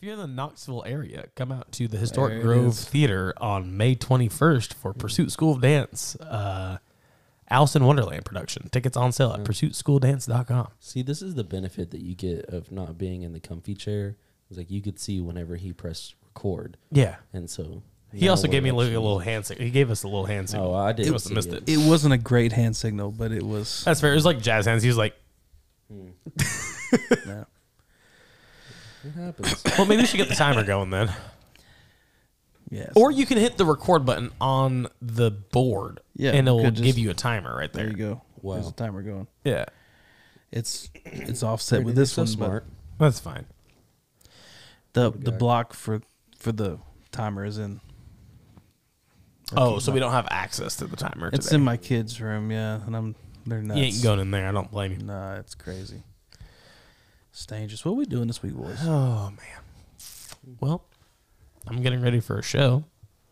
If you're in the Knoxville area, come out to the Historic There Grove is. Theater on May 21st for Pursuit School of Dance, uh, Alice in Wonderland production. Tickets on sale at pursuitschooldance.com. See, this is the benefit that you get of not being in the comfy chair. It's like you could see whenever he pressed record, Yeah. and so He now also gave me a little, a little hand signal. He gave us a little hand signal. Oh, I didn't. He must have missed it. it. It wasn't a great hand signal, but it was. That's fair. It was like jazz hands. He was like, yeah. It happens. well, maybe we should get the timer going then. Yes. Or you can hit the record button on the board, Yeah, and it will could just- give you a timer right there. there you go. Wow. There's a timer going. Yeah, It's it's offset with this so one, smart. that's fine. but the the block for for the timer is in. Oh, so we don't have access to the timer It's today. in my kids' room, yeah, and I'm they're nuts. you ain't going in there. I don't blame you. Nah, it's crazy. It's dangerous. What are we doing this week, boys? Oh man. Well, I'm getting ready for a show.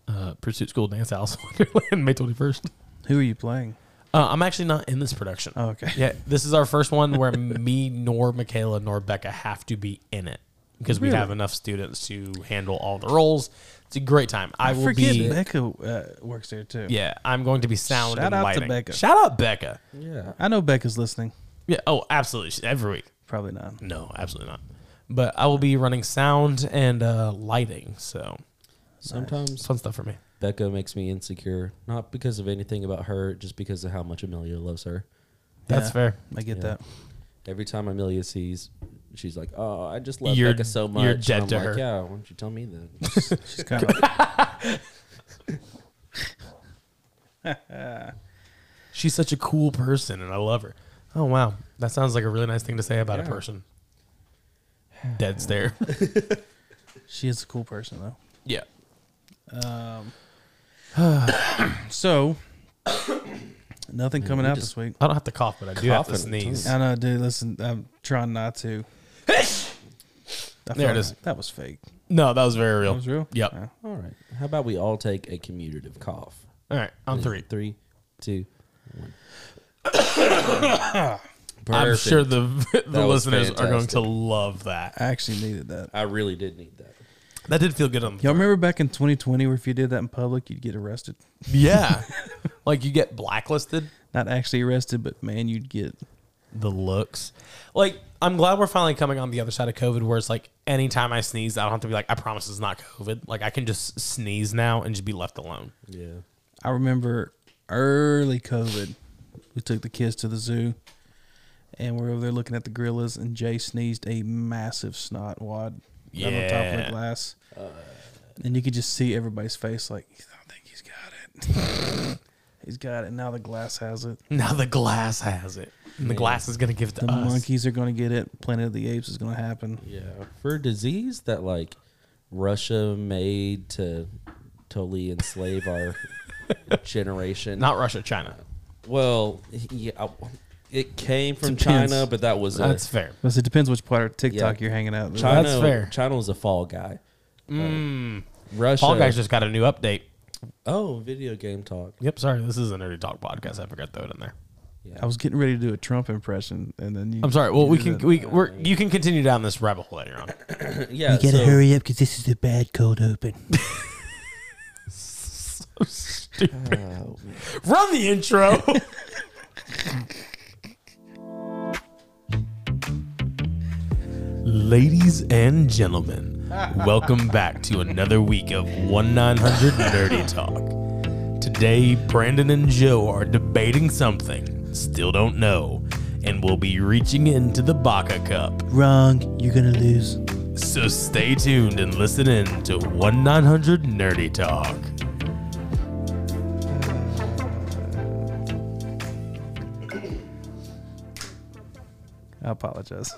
Uh, Pursuit School Dance House, in Wonderland, May 21st. Who are you playing? Uh, I'm actually not in this production. Oh, okay. Yeah, this is our first one where me nor Michaela nor Becca have to be in it because we have enough students to handle all the roles. It's a great time. I, I, will forget be. Becca uh, works there too. Yeah, I'm going to be sound Shout and out to. Becca. Shout out Becca. Yeah. I know Becca's listening. Yeah. Oh, absolutely. She- Every week. Probably not. No, absolutely not. But I will be running sound and uh, lighting. So Sometimes fun stuff for me. Becca makes me insecure, not because of anything about her, just because of how much Amelia loves her. That's Yeah. fair. I get Yeah. that. Every time Amelia sees, she's like, "Oh, I just love You're- Becca so much." you're And dead I'm to like, her. Yeah, why don't you tell me then? She's kind of. She's such a cool person, and I love her. Oh wow, that sounds like a really nice thing to say about a Yeah. person. Dead stare. she is a cool person though. yeah. Um, so, nothing coming out just- this week. I don't have to cough, but I do have to Coughing, sneeze. I know, dude. Listen, I'm trying not to. I There it felt is. like That was fake. No, that was very real. That was real. Yep. Yeah. all right. How about we all take a commutative cough? All right, on three. Three, two, one. I'm sure the the That listeners are going to love that. I actually needed that. I really did need that. That did feel good on the Y'all throat. remember back in 2020 where if you did that in public, you'd get arrested? Yeah. like you get blacklisted. Not actually arrested, but man, you'd get. The looks. Like, I'm glad we're finally coming on the other side of COVID where it's like anytime I sneeze, I don't have to be like, I promise it's not COVID. Like I can just sneeze now and just be left alone. Yeah. I remember early COVID. We took the kids to the zoo, and we're over there looking at the gorillas, and Jay sneezed a massive snot wad right on top of the glass, uh, and you could just see everybody's face like, I don't think he's got it. he's got it. Now the glass has it. Now the glass has it. And the Man. glass is going to give it to The us. monkeys are going to get it. Planet of the Apes is going to happen. Yeah. For a disease that like Russia made to totally enslave our generation. Not Russia, China. well, yeah, it came from Depends. China, but that was a, That's fair. But it depends which part of TikTok Yeah. you're hanging out. with. China. That's fair. China was a fall guy. Mm. Russia. Fall Guys just got a new update. oh, video game talk. Yep, sorry. This is a Nerdy Talk podcast. I forgot to throw it in there. Yeah. I was getting ready to do a Trump impression, and then you. I'm sorry. Well, we can we we're, you can continue down this rabbit hole that you're on. yeah. You gotta so- hurry up because this is a bad cold open. so stupid. Oh, Run the intro. Ladies and gentlemen, welcome back to another week of 1 900 Nerdy Talk. Today, Brandon and Joe are debating something, still don't know, and we'll be reaching into the Baca Cup. Wrong. You're gonna lose. So stay tuned and listen in to 1 900 Nerdy Talk. I apologize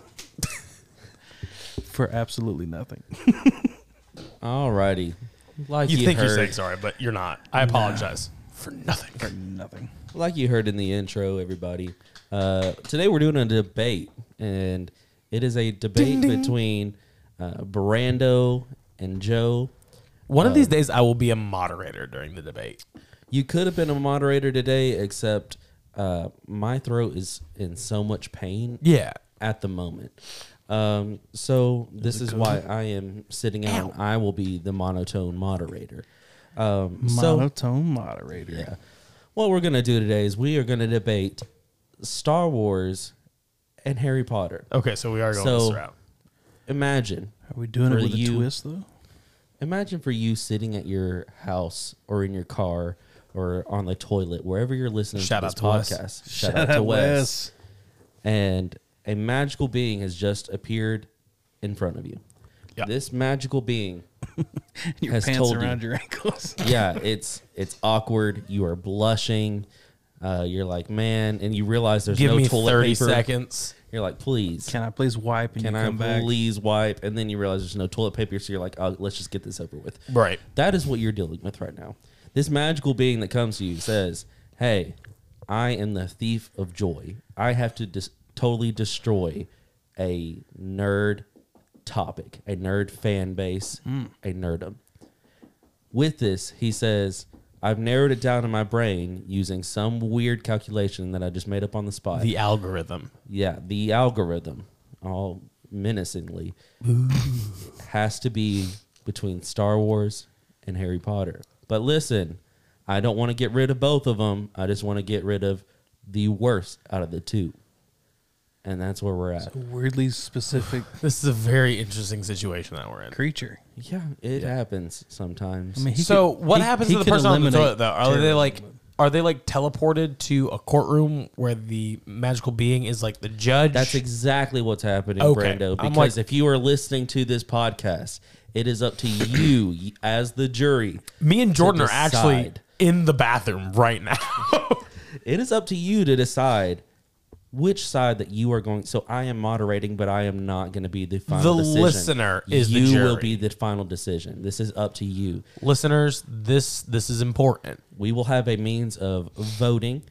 for absolutely nothing. Alrighty. Like You you, think you're saying sorry, but you're not. I apologize for nothing. For nothing. like you heard in the intro, everybody. Uh, today we're doing a debate, and it is a debate between uh, Brando and Joe. One of these days, I will be a moderator during the debate. You could have been a moderator today, except uh, my throat is in so much pain Yeah. at the moment. Um, so this is why I am sitting out. and I will be the monotone moderator. Um, so Monotone moderator. yeah, what we're gonna do today is we are gonna debate Star Wars and Harry Potter. Okay, so we are going So- this route. Imagine, Are we doing For it with you- a twist though? imagine for you sitting at your house or in your car or on the toilet, wherever you're listening Shout to out this to Wes. podcast. Shout, out to Wes. Wes. and a magical being has just appeared in front of you. Yeah. This magical being, Your Has pants told you. around your ankles. yeah, it's it's awkward. You are blushing. Uh, you're like, man, and you realize there's Give no me toilet 30 paper. seconds. You're like, please, Can I please wipe and can you I back? please wipe? And then you realize there's no toilet paper, so you're like, oh, let's just get this over with. Right. That is what you're dealing with right now. This magical being that comes to you says, "Hey, I am the thief of joy. I have to dis- totally destroy a nerd topic, a nerd fan base, mm. a nerdum." With this, he says, "I've narrowed it down in my brain using some weird calculation that I just made up on the spot. The algorithm. Yeah, the algorithm, all menacingly, has to be between Star Wars and Harry Potter. But listen, I don't want to get rid of both of them. I just want to get rid of the worst out of the two. And that's where we're at. A weirdly specific This is a very interesting situation that we're in. creature. Yeah, it happens sometimes. I mean, he so could- what he- happens he to the could person on the eliminate toilet though? Are they terrorism. like are they like teleported to a courtroom where the magical being is like the judge? That's exactly what's happening, Okay. Brando. I'm Because like- if you are listening to this podcast, it is up to you as the jury. Me and Jordan are actually decide. in the bathroom right now. It is up to you to decide which side that you are going. So I am moderating, but I am not going to be the final The decision. listener is the you will be the final decision. This is up to you. Listeners, this this is important. We will have a means of voting.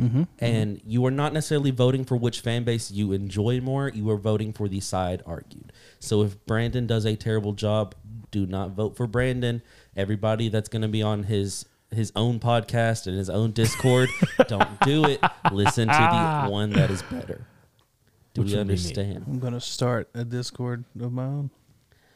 Mm-hmm. And you are not necessarily voting for which fan base you enjoy more. You are voting for the side argued. So if Brandon does a terrible job, do not vote for Brandon. Everybody that's going to be on his his own podcast and his own Discord, don't do it. Listen to the ah. one that is better. Do Which we would be me. understand? I'm gonna start a Discord of my own.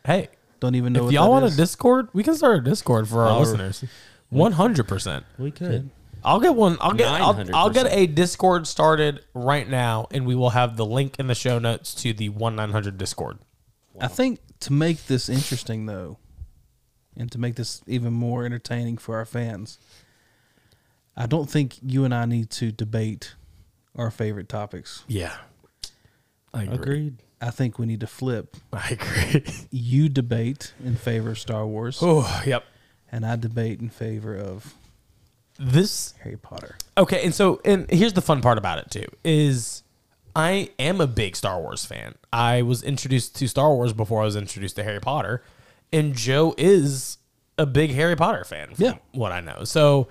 Hey, Don't even know if what y'all that want is. a Discord, we can start a Discord for our Our- listeners. One hundred percent. We could. I'll get one. I'll get. I'll, I'll get a Discord started right now, and we will have the link in the show notes to the one nine hundred Discord. I think to make this interesting though, and to make this even more entertaining for our fans, I don't think you and I need to debate our favorite topics. Yeah, I agree. Agreed. I think we need to flip. I agree. You debate in favor of Star Wars, oh, yep. and I debate in favor of This Harry Potter. Okay, and so and here's the fun part about it too is I am a big Star Wars fan. I was introduced to Star Wars before I was introduced to Harry Potter, and Joe is a big Harry Potter fan. From Yeah. what I know. So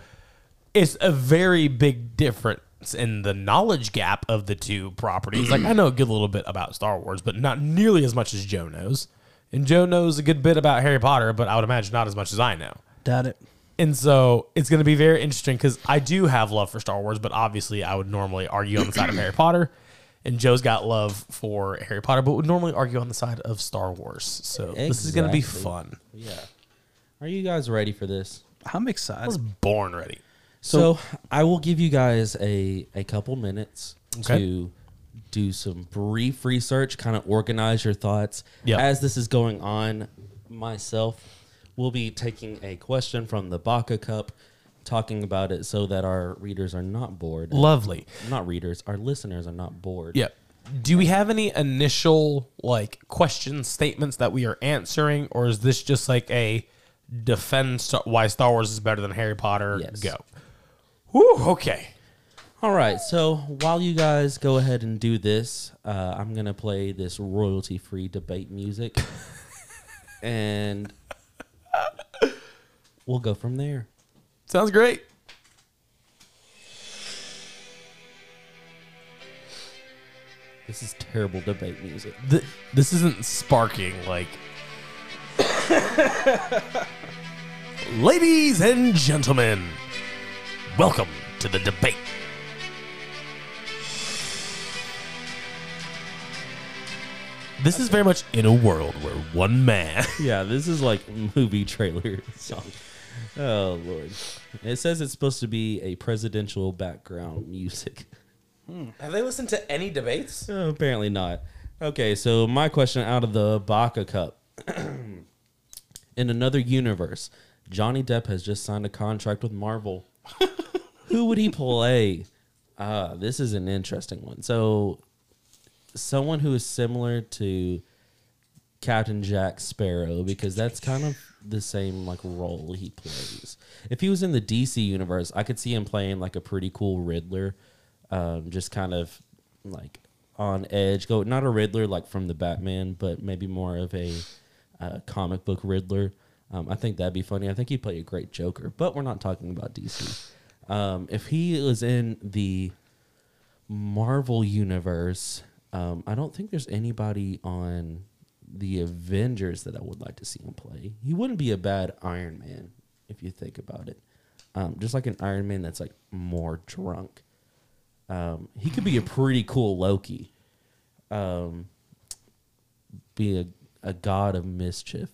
it's a very big difference in the knowledge gap of the two properties. like I know a good little bit about Star Wars, but not nearly as much as Joe knows. And Joe knows a good bit about Harry Potter, but I would imagine not as much as I know. Doubt it. And so it's going to be very interesting because I do have love for Star Wars, but obviously I would normally argue on the side of Harry Potter. And Joe's got love for Harry Potter, but would normally argue on the side of Star Wars. So this is going to be fun. Yeah. Are you guys ready for this? I'm excited. I was born ready. So, I will give you guys a, a couple minutes Okay. to do some brief research, kind of organize your thoughts. Yep. As this is going on, myself will be taking a question from the Baca Cup, talking about it so that our readers are not bored. Lovely. Not readers, our listeners are not bored. Yep. Do we have any initial like question statements that we are answering, or is this just like a defense why Star Wars is better than Harry Potter? Yes. Go. Whew, okay. All right. So while you guys go ahead and do this, uh, I'm gonna play this royalty-free debate music, and we'll go from there. Sounds great. This is terrible debate music. Th- this isn't sparking like. Ladies and gentlemen, welcome to the debate. This is very much in a world where one man. Yeah, this is like movie trailer song. Oh lord. It says it's supposed to be a presidential background music. Have they listened to any debates? Oh, apparently not. Okay, so my question out of the Baca Cup. In another universe, Johnny Depp has just signed a contract with Marvel. Who would he play? Uh, this is an interesting one. So, someone who is similar to Captain Jack Sparrow, because that's kind of the same like role he plays. If he was in the DC universe, I could see him playing like a pretty cool Riddler, um, just kind of like on edge. Go not a Riddler like from the Batman, but maybe more of a uh, comic book Riddler. Um, I think that'd be funny. I think he'd play a great Joker, but we're not talking about DC. Um, if he was in the Marvel universe, um, I don't think there's anybody on the Avengers that I would like to see him play. He wouldn't be a bad Iron Man if you think about it. Um, just like an Iron Man that's like more drunk. Um, he could be a pretty cool Loki. Um, be a, a god of mischief.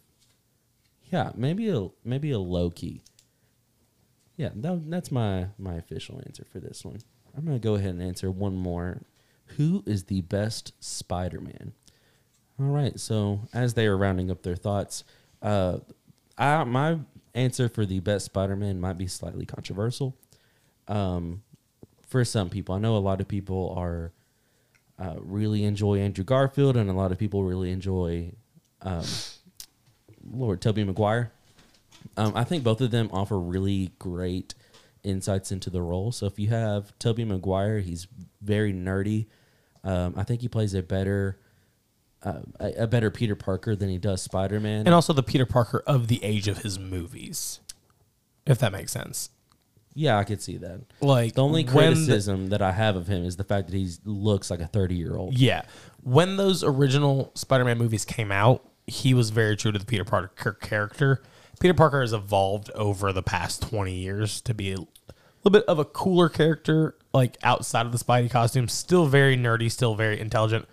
Yeah, maybe a maybe a Loki. Yeah, that, that's my my official answer for this one. I'm gonna go ahead and answer one more. Who is the best Spider-Man? All right. So as they are rounding up their thoughts, uh, I, my answer for the best Spider-Man might be slightly controversial. Um, for some people, I know a lot of people are uh, really enjoy Andrew Garfield, and a lot of people really enjoy um, Lord Tobey Maguire. Um, I think both of them offer really great insights into the role. So if you have Tobey Maguire, he's very nerdy. Um, I think he plays a better uh, a, a better Peter Parker than he does Spider Man. And also the Peter Parker of the age of his movies, if that makes sense. Yeah, I could see that. Like The only when the- criticism that I have of him is the fact that he looks like a thirty year old. Yeah. When those original Spider Man movies came out, he was very true to the Peter Parker character. Peter Parker has evolved over the past 20 years to be a little bit of a cooler character, like outside of the Spidey costume. Still very nerdy, still very intelligent.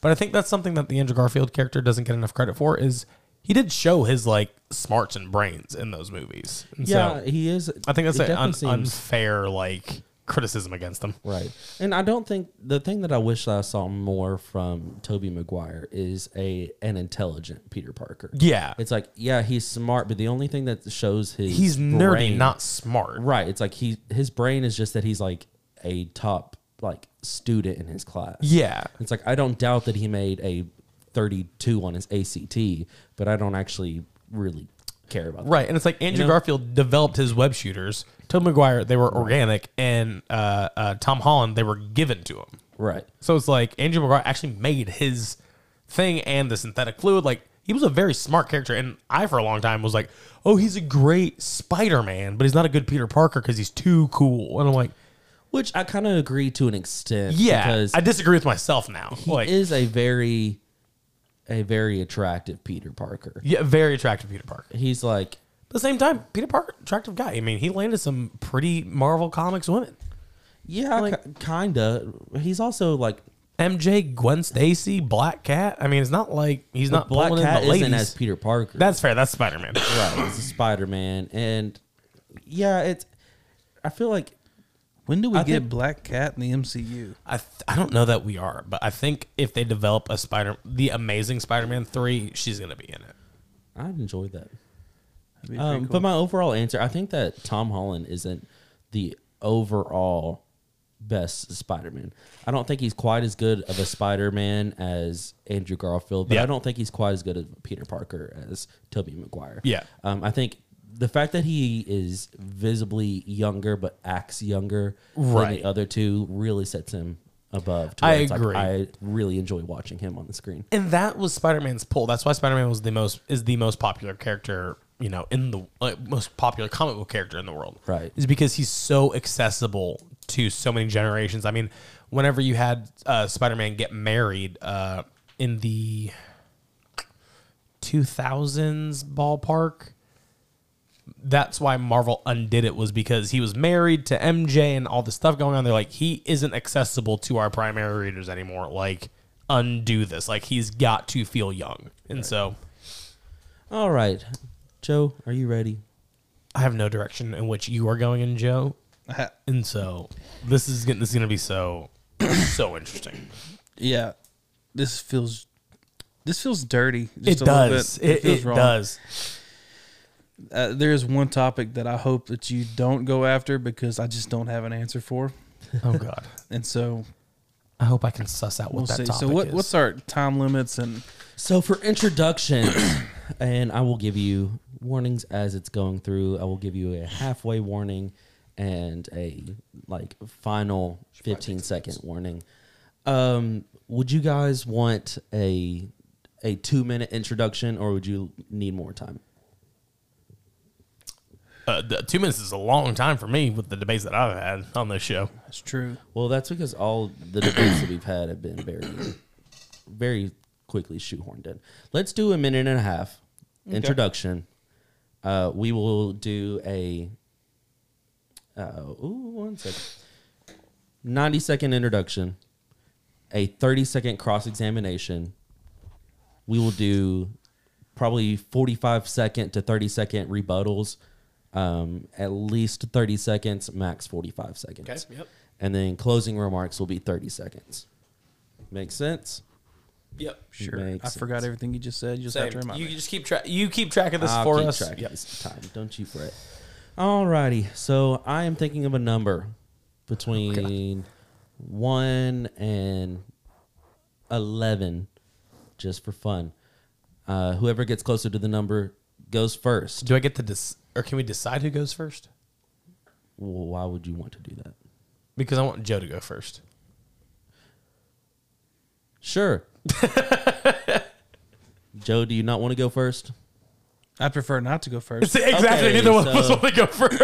But I think that's something that the Andrew Garfield character doesn't get enough credit for is he did show his like smarts and brains in those movies. And Yeah, so he is. I think that's an un- unfair like criticism against him. Right. And I don't think the thing that I wish I saw more from Tobey Maguire is a an intelligent Peter Parker. Yeah. It's like, yeah, he's smart, but the only thing that shows his He's nerdy, brain- not smart. right. It's like he his brain is just that he's like a top like student in his class. Yeah. It's like I don't doubt that he made a 32 on his ACT, but I don't actually really care about that. Right, and it's like Andrew know? Garfield developed his web shooters. Tom McGuire, they were organic, and uh, uh, Tom Holland, they were given to him. Right. So it's like Andrew McGuire actually made his thing and the synthetic fluid. Like he was a very smart character, and I for a long time was like, "Oh, he's a great Spider Man, but he's not a good Peter Parker because he's too cool." And I'm like, Which I kind of agree to an extent. "Yeah, Because I disagree with myself now." he like, is a very, a very attractive Peter Parker. yeah, very attractive Peter Parker. He's like, At the same time, Peter Parker, attractive guy. I mean, he landed some pretty Marvel Comics women. yeah, Like- ki- kinda. He's also like, MJ, Gwen Stacy, Black Cat. I mean, it's not like he's not Black Cat isn't ladies. as Peter Parker. That's fair. That's Spider Man. right. He's a Spider Man, and yeah, it's. I feel like When do we I get think- Black Cat in the MCU? I th- I don't know that we are, but I think if they develop a Spider, the Amazing Spider Man three, she's gonna be in it. I'd enjoy that. Um, pretty But my overall answer, I think that Tom Holland isn't the overall best Spider-Man. I don't think he's quite as good of a Spider-Man as Andrew Garfield, but Yeah. I don't think he's quite as good of Peter Parker as Tobey Maguire. Yeah. Um, I think the fact that he is visibly younger but acts younger than Right. the other two really sets him above. To I where it's like, agree. I really enjoy watching him on the screen. And that was Spider Man's pull. That's why Spider Man was the most is the most popular character. You know, in the like, most popular comic book character in the world, Right. Is because he's so accessible to so many generations. I mean, whenever you had uh, Spider Man get married uh, in the 2000s ballpark, that's why Marvel undid it was because he was married to MJ and all this stuff going on. They're like, he isn't accessible to our primary readers anymore. Like, undo this. Like he's got to feel young, and so All right, Joe, are you ready? I have no direction in which you are going in, Joe, and so this is gonna, this is going to be so so interesting. Yeah, this feels this feels dirty. Just It a does. bit. It, feels it wrong. does. Uh, there is one topic that I hope that you don't go after because I just don't have an answer for, Oh God. and so I hope I can suss out what we'll that see. topic So what is. what's our time limits and So for introduction, and I will give you warnings as it's going through. I will give you a halfway warning and a like final 15 second warning. Um, would you guys want a a two minute introduction or would you need more time? Uh, two minutes is a long time for me with the debates that I've had on this show. that's true. Well, that's because all the debates that we've had have been very, very quickly shoehorned in. Let's do a minute and a half introduction. Uh, we will do a. Uh, ooh, one second. 90 second introduction, a 30 second cross examination. We will do probably 45 second to 30 second rebuttals, um, at least 30 seconds, max 45 seconds. Yep. And then closing remarks will be 30 seconds. Make sense? Yep. Sure, Makes I forgot everything you just said. You just have to remind You me. just keep track. You keep track of this I'll for keep us. track Yep. of this time. Don't you fret. Alrighty. So I am thinking of a number between one and eleven, just for fun. Uh, whoever gets closer to the number goes first. Do I get to dis- or can we decide who goes first? Well, why would you want to do that? Because I want Joe to go first. Sure. Joe, do you not want to go first? I prefer not to go first. exactly. Okay, Neither one of us so- want to go first.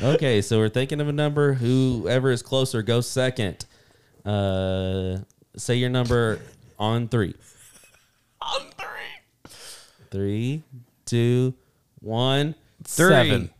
Okay, so we're thinking of a number. Whoever is closer goes second. Uh, say your number on three. On three. Three, two, one. Three. Seven.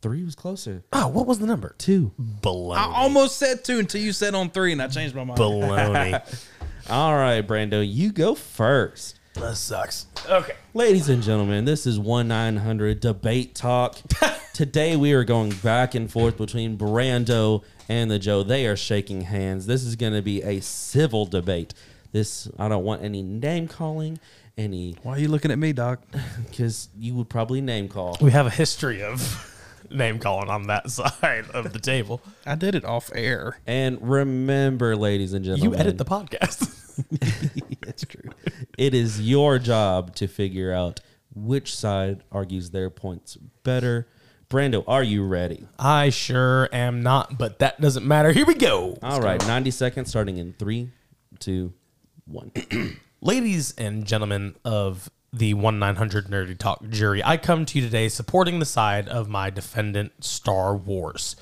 Three was closer. Oh, what was the number? Two. Baloney. I almost said two until you said on three, and I changed my mind. Baloney. All right, Brando, you go first. that sucks. Okay. Ladies and gentlemen, this is 1 900 Debate Talk. Today we are going back and forth between Brando and the Joe. They are shaking hands. This is going to be a civil debate. This, I don't want any name calling, any, Why are you looking at me, Doc? because you would probably name call. We have a history of name calling on that side of the table. I did it off air. And remember, ladies and gentlemen, You edit the podcast. That's true. it is your job to figure out which side argues their points better. Brando, are you ready? I sure am not, but that doesn't matter. Here we go. All right, 90 seconds starting in three, two, one. Ladies and gentlemen of the 1 900 Nerdy Talk jury, I come to you today supporting the side of my defendant, Star Wars.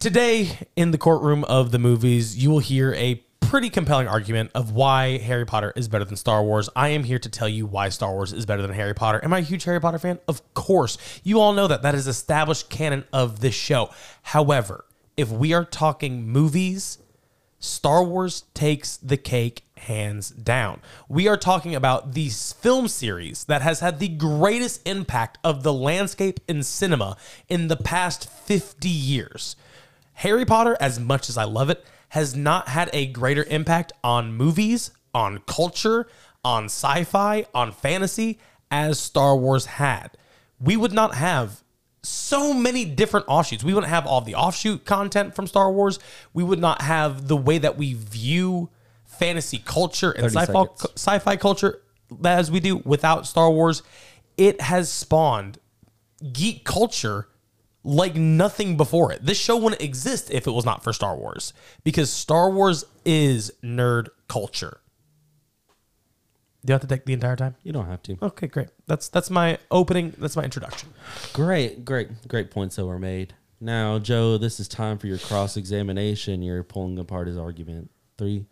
Today, in the courtroom of the movies, you will hear a pretty compelling argument of why Harry Potter is better than Star Wars. I am here to tell you why Star Wars is better than Harry Potter. Am I a huge Harry Potter fan? Of course. You all know that. That is established canon of this show. However, if we are talking movies, Star Wars takes the cake hands down. We are talking about the film series that has had the greatest impact of the landscape in cinema in the past 50 years. Harry Potter, as much as I love it, has not had a greater impact on movies, on culture, on sci fi, on fantasy as Star Wars had. We would not have so many different offshoots. We wouldn't have all the offshoot content from Star Wars. We would not have the way that we view fantasy culture and sci-fi, sci-fi culture as we do without Star Wars. It has spawned geek culture like nothing before it. This show wouldn't exist if it was not for Star Wars because Star Wars is nerd culture. Do you have to take the entire time? You don't have to. Okay, great. That's that's my opening. That's my introduction. Great, great, great points that were made. Now, Joe, this is time for your cross examination. You're pulling apart his argument. Three,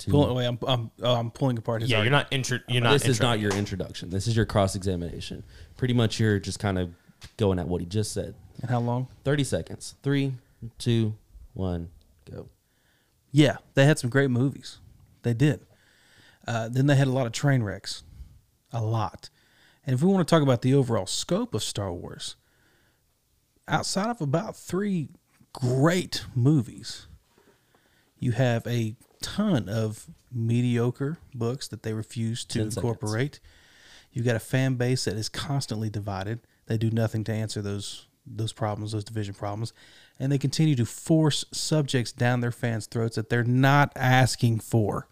two. Pulling, wait, I'm, I'm, oh, I'm pulling apart his Yeah, you're argument. not intro. You're not. this is intro- not your introduction. This is your cross examination. Pretty much, you're just kind of going at what he just said. And how long? 30 seconds. Three, two, one, go. Yeah, they had some great movies. They did. Uh, then they had a lot of train wrecks, a lot. And if we want to talk about the overall scope of Star Wars, outside of about three great movies, you have a ton of mediocre books that they refuse to incorporate. You've got a fan base that is constantly divided. They do nothing to answer those those problems, those division problems, and they continue to force subjects down their fans' throats that they're not asking for.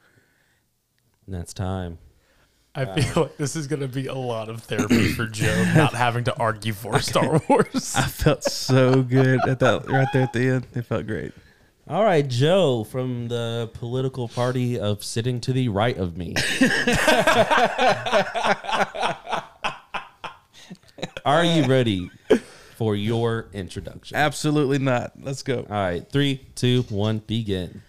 And that's time. I uh, feel like this is going to be a lot of therapy for Joe, not having to argue for Star Wars. I felt so good at that right there at the end. It felt great. All right, Joe from the political party of sitting to the right of me. Are you ready for your introduction? Absolutely not. Let's go. All right, three, two, one, begin.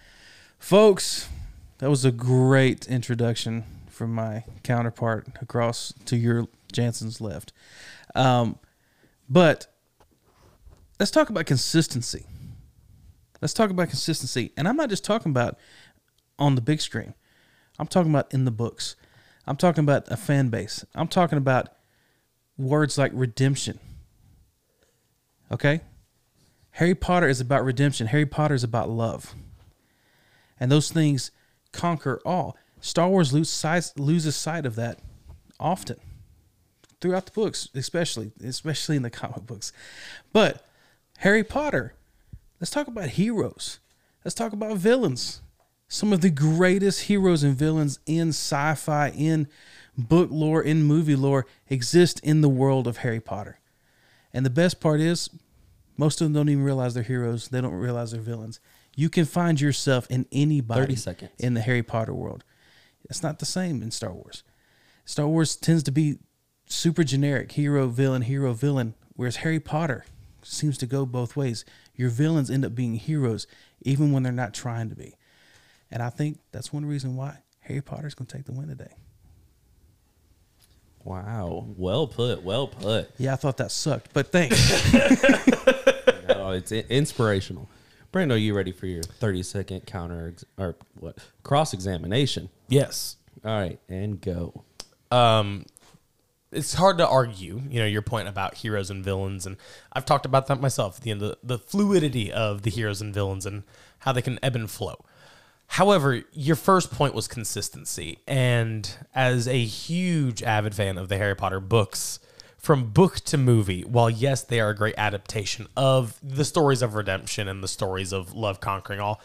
Folks, that was a great introduction from my counterpart across to your Jansen's left. Um, but let's talk about consistency. Let's talk about consistency. And I'm not just talking about on the big screen, I'm talking about in the books. I'm talking about a fan base. I'm talking about words like redemption. Okay? Harry Potter is about redemption, Harry Potter is about love and those things conquer all. Star Wars lose loses sight of that often throughout the books, especially especially in the comic books. But Harry Potter, let's talk about heroes. Let's talk about villains. Some of the greatest heroes and villains in sci-fi, in book lore, in movie lore exist in the world of Harry Potter. And the best part is most of them don't even realize they're heroes. They don't realize they're villains. You can find yourself in anybody 30 in the Harry Potter world. It's not the same in Star Wars. Star Wars tends to be super generic hero, villain, hero, villain, whereas Harry Potter seems to go both ways. Your villains end up being heroes even when they're not trying to be. And I think that's one reason why Harry Potter's going to take the win today. Wow, well put, well put. Yeah, I thought that sucked, but thanks. No, it's i- inspirational. Brando, are you ready for your 30 second counter ex- or what? Cross examination. yes. All right, and go. um, it's hard to argue, you know, your point about heroes and villains, and I've talked about that myself. The the, the fluidity of the heroes and villains and how they can ebb and flow. However, your first point was consistency, and as a huge avid fan of the Harry Potter books, from book to movie, while yes, they are a great adaptation of the stories of redemption and the stories of love conquering all,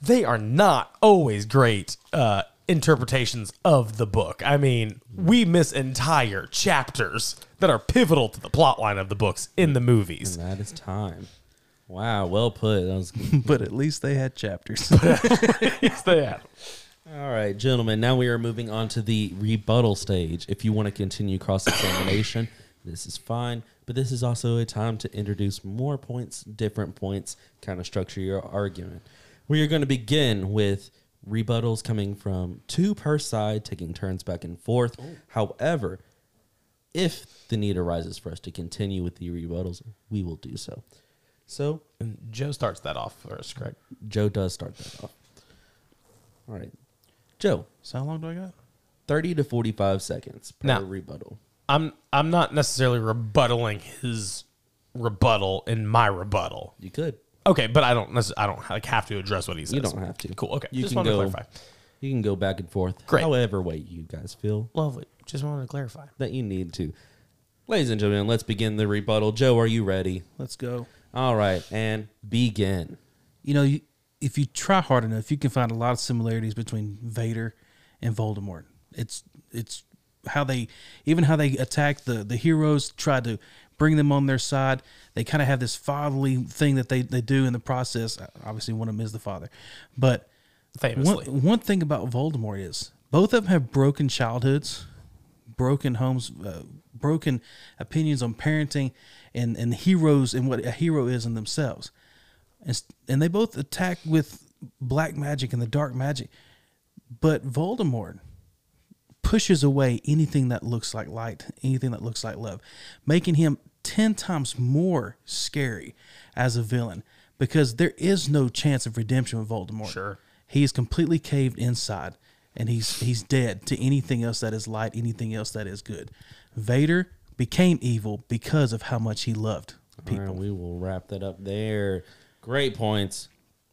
they are not always great uh, interpretations of the book. I mean, we miss entire chapters that are pivotal to the plot line of the books in the movies. And that is time. Wow, well put. That was but at least they had chapters. yes, they have. All right, gentlemen. Now we are moving on to the rebuttal stage. If you want to continue cross examination, this is fine. But this is also a time to introduce more points, different points, kind of structure your argument. We are going to begin with rebuttals coming from two per side, taking turns back and forth. Oh. However, if the need arises for us to continue with the rebuttals, we will do so. So And Joe starts that off for us, correct? Joe does start that off. All right. Joe, so how long do I got? 30 to 45 seconds per Now- rebuttal. I'm I'm not necessarily rebuttaling his rebuttal in my rebuttal. You could. Okay, but I don't necess- I don't like have to address what he says. You don't have to. Cool. Okay. You Just can wanted go to clarify. You can go back and forth Great. however way you guys feel Lovely. Just wanted to clarify. that you need to. Ladies and gentlemen, let's begin the rebuttal. Joe, are you ready? Let's go. All right, and begin. you know, you, if you try hard enough, you can find a lot of similarities between Vader and Voldemort. It's it's how they even how they attack the the heroes, try to bring them on their side. They kind of have this fatherly thing that they they do in the process. Obviously, one of them is the father, but Famously. one, one thing about Voldemort is both of them have broken childhoods, broken homes, uh, broken opinions on parenting, and and heroes and what a hero is in themselves, and and they both attack with black magic and the dark magic, but Voldemort pushes away anything that looks like light, anything that looks like love, making him 10 times more scary as a villain because there is no chance of redemption with Voldemort. Sure. He is completely caved inside. and he's he's dead to anything else that is light, anything else that is good. Vader became evil because of how much he loved right, people. we will wrap that up there. Great points.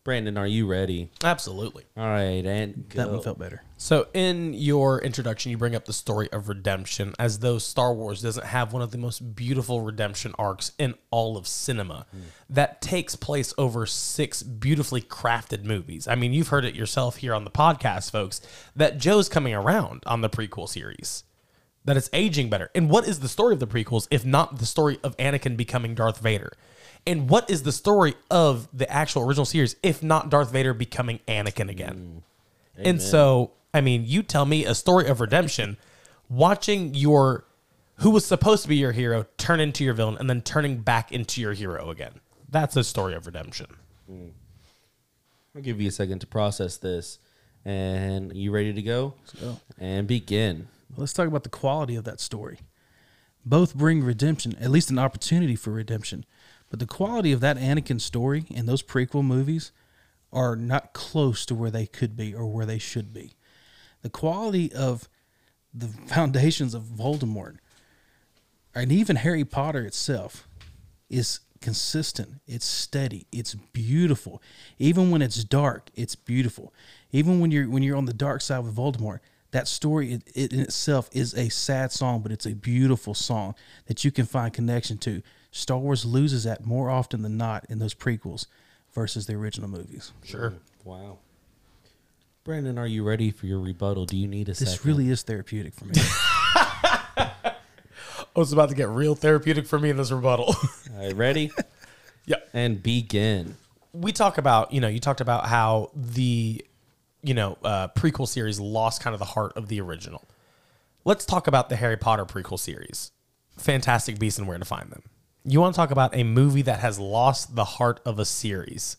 Brandon, are you ready? Absolutely. All right, and that one felt better. So in your introduction, you bring up the story of redemption, as though Star Wars doesn't have one of the most beautiful redemption arcs in all of cinema. Hmm. That takes place over six beautifully crafted movies. I mean, you've heard it yourself here on the podcast, folks, that Joe's coming around on the prequel series. That it's aging better. And what is the story of the prequels if not the story of Anakin becoming Darth Vader? And what is the story of the actual original series if not Darth Vader becoming Anakin again? Mm. And so, I mean, you tell me a story of redemption, watching your who was supposed to be your hero turn into your villain and then turning back into your hero again. That's a story of redemption. I'll give you a second to process this. And you ready to go? Let's go. And begin. Let's talk about the quality of that story. Both bring redemption, at least an opportunity for redemption. But the quality of that Anakin story and those prequel movies are not close to where they could be or where they should be. The quality of the foundations of Voldemort and even Harry Potter itself is consistent. It's steady. It's beautiful. Even when it's dark, it's beautiful. Even when you're when you're on the dark side with Voldemort, that story it, it in itself is a sad song, but it's a beautiful song that you can find connection to. Star Wars loses that more often than not in those prequels versus the original movies. Sure. Wow. Brandon, are you ready for your rebuttal? Do you need a This second? really is therapeutic for me. Oh, it's about to get real therapeutic for me in this rebuttal. All right, ready? yeah. and begin. we talk about you know you talked about how the you know uh, prequel series lost kind of the heart of the original let's talk about the harry potter prequel series fantastic beasts and where to find them you want to talk about a movie that has lost the heart of a series.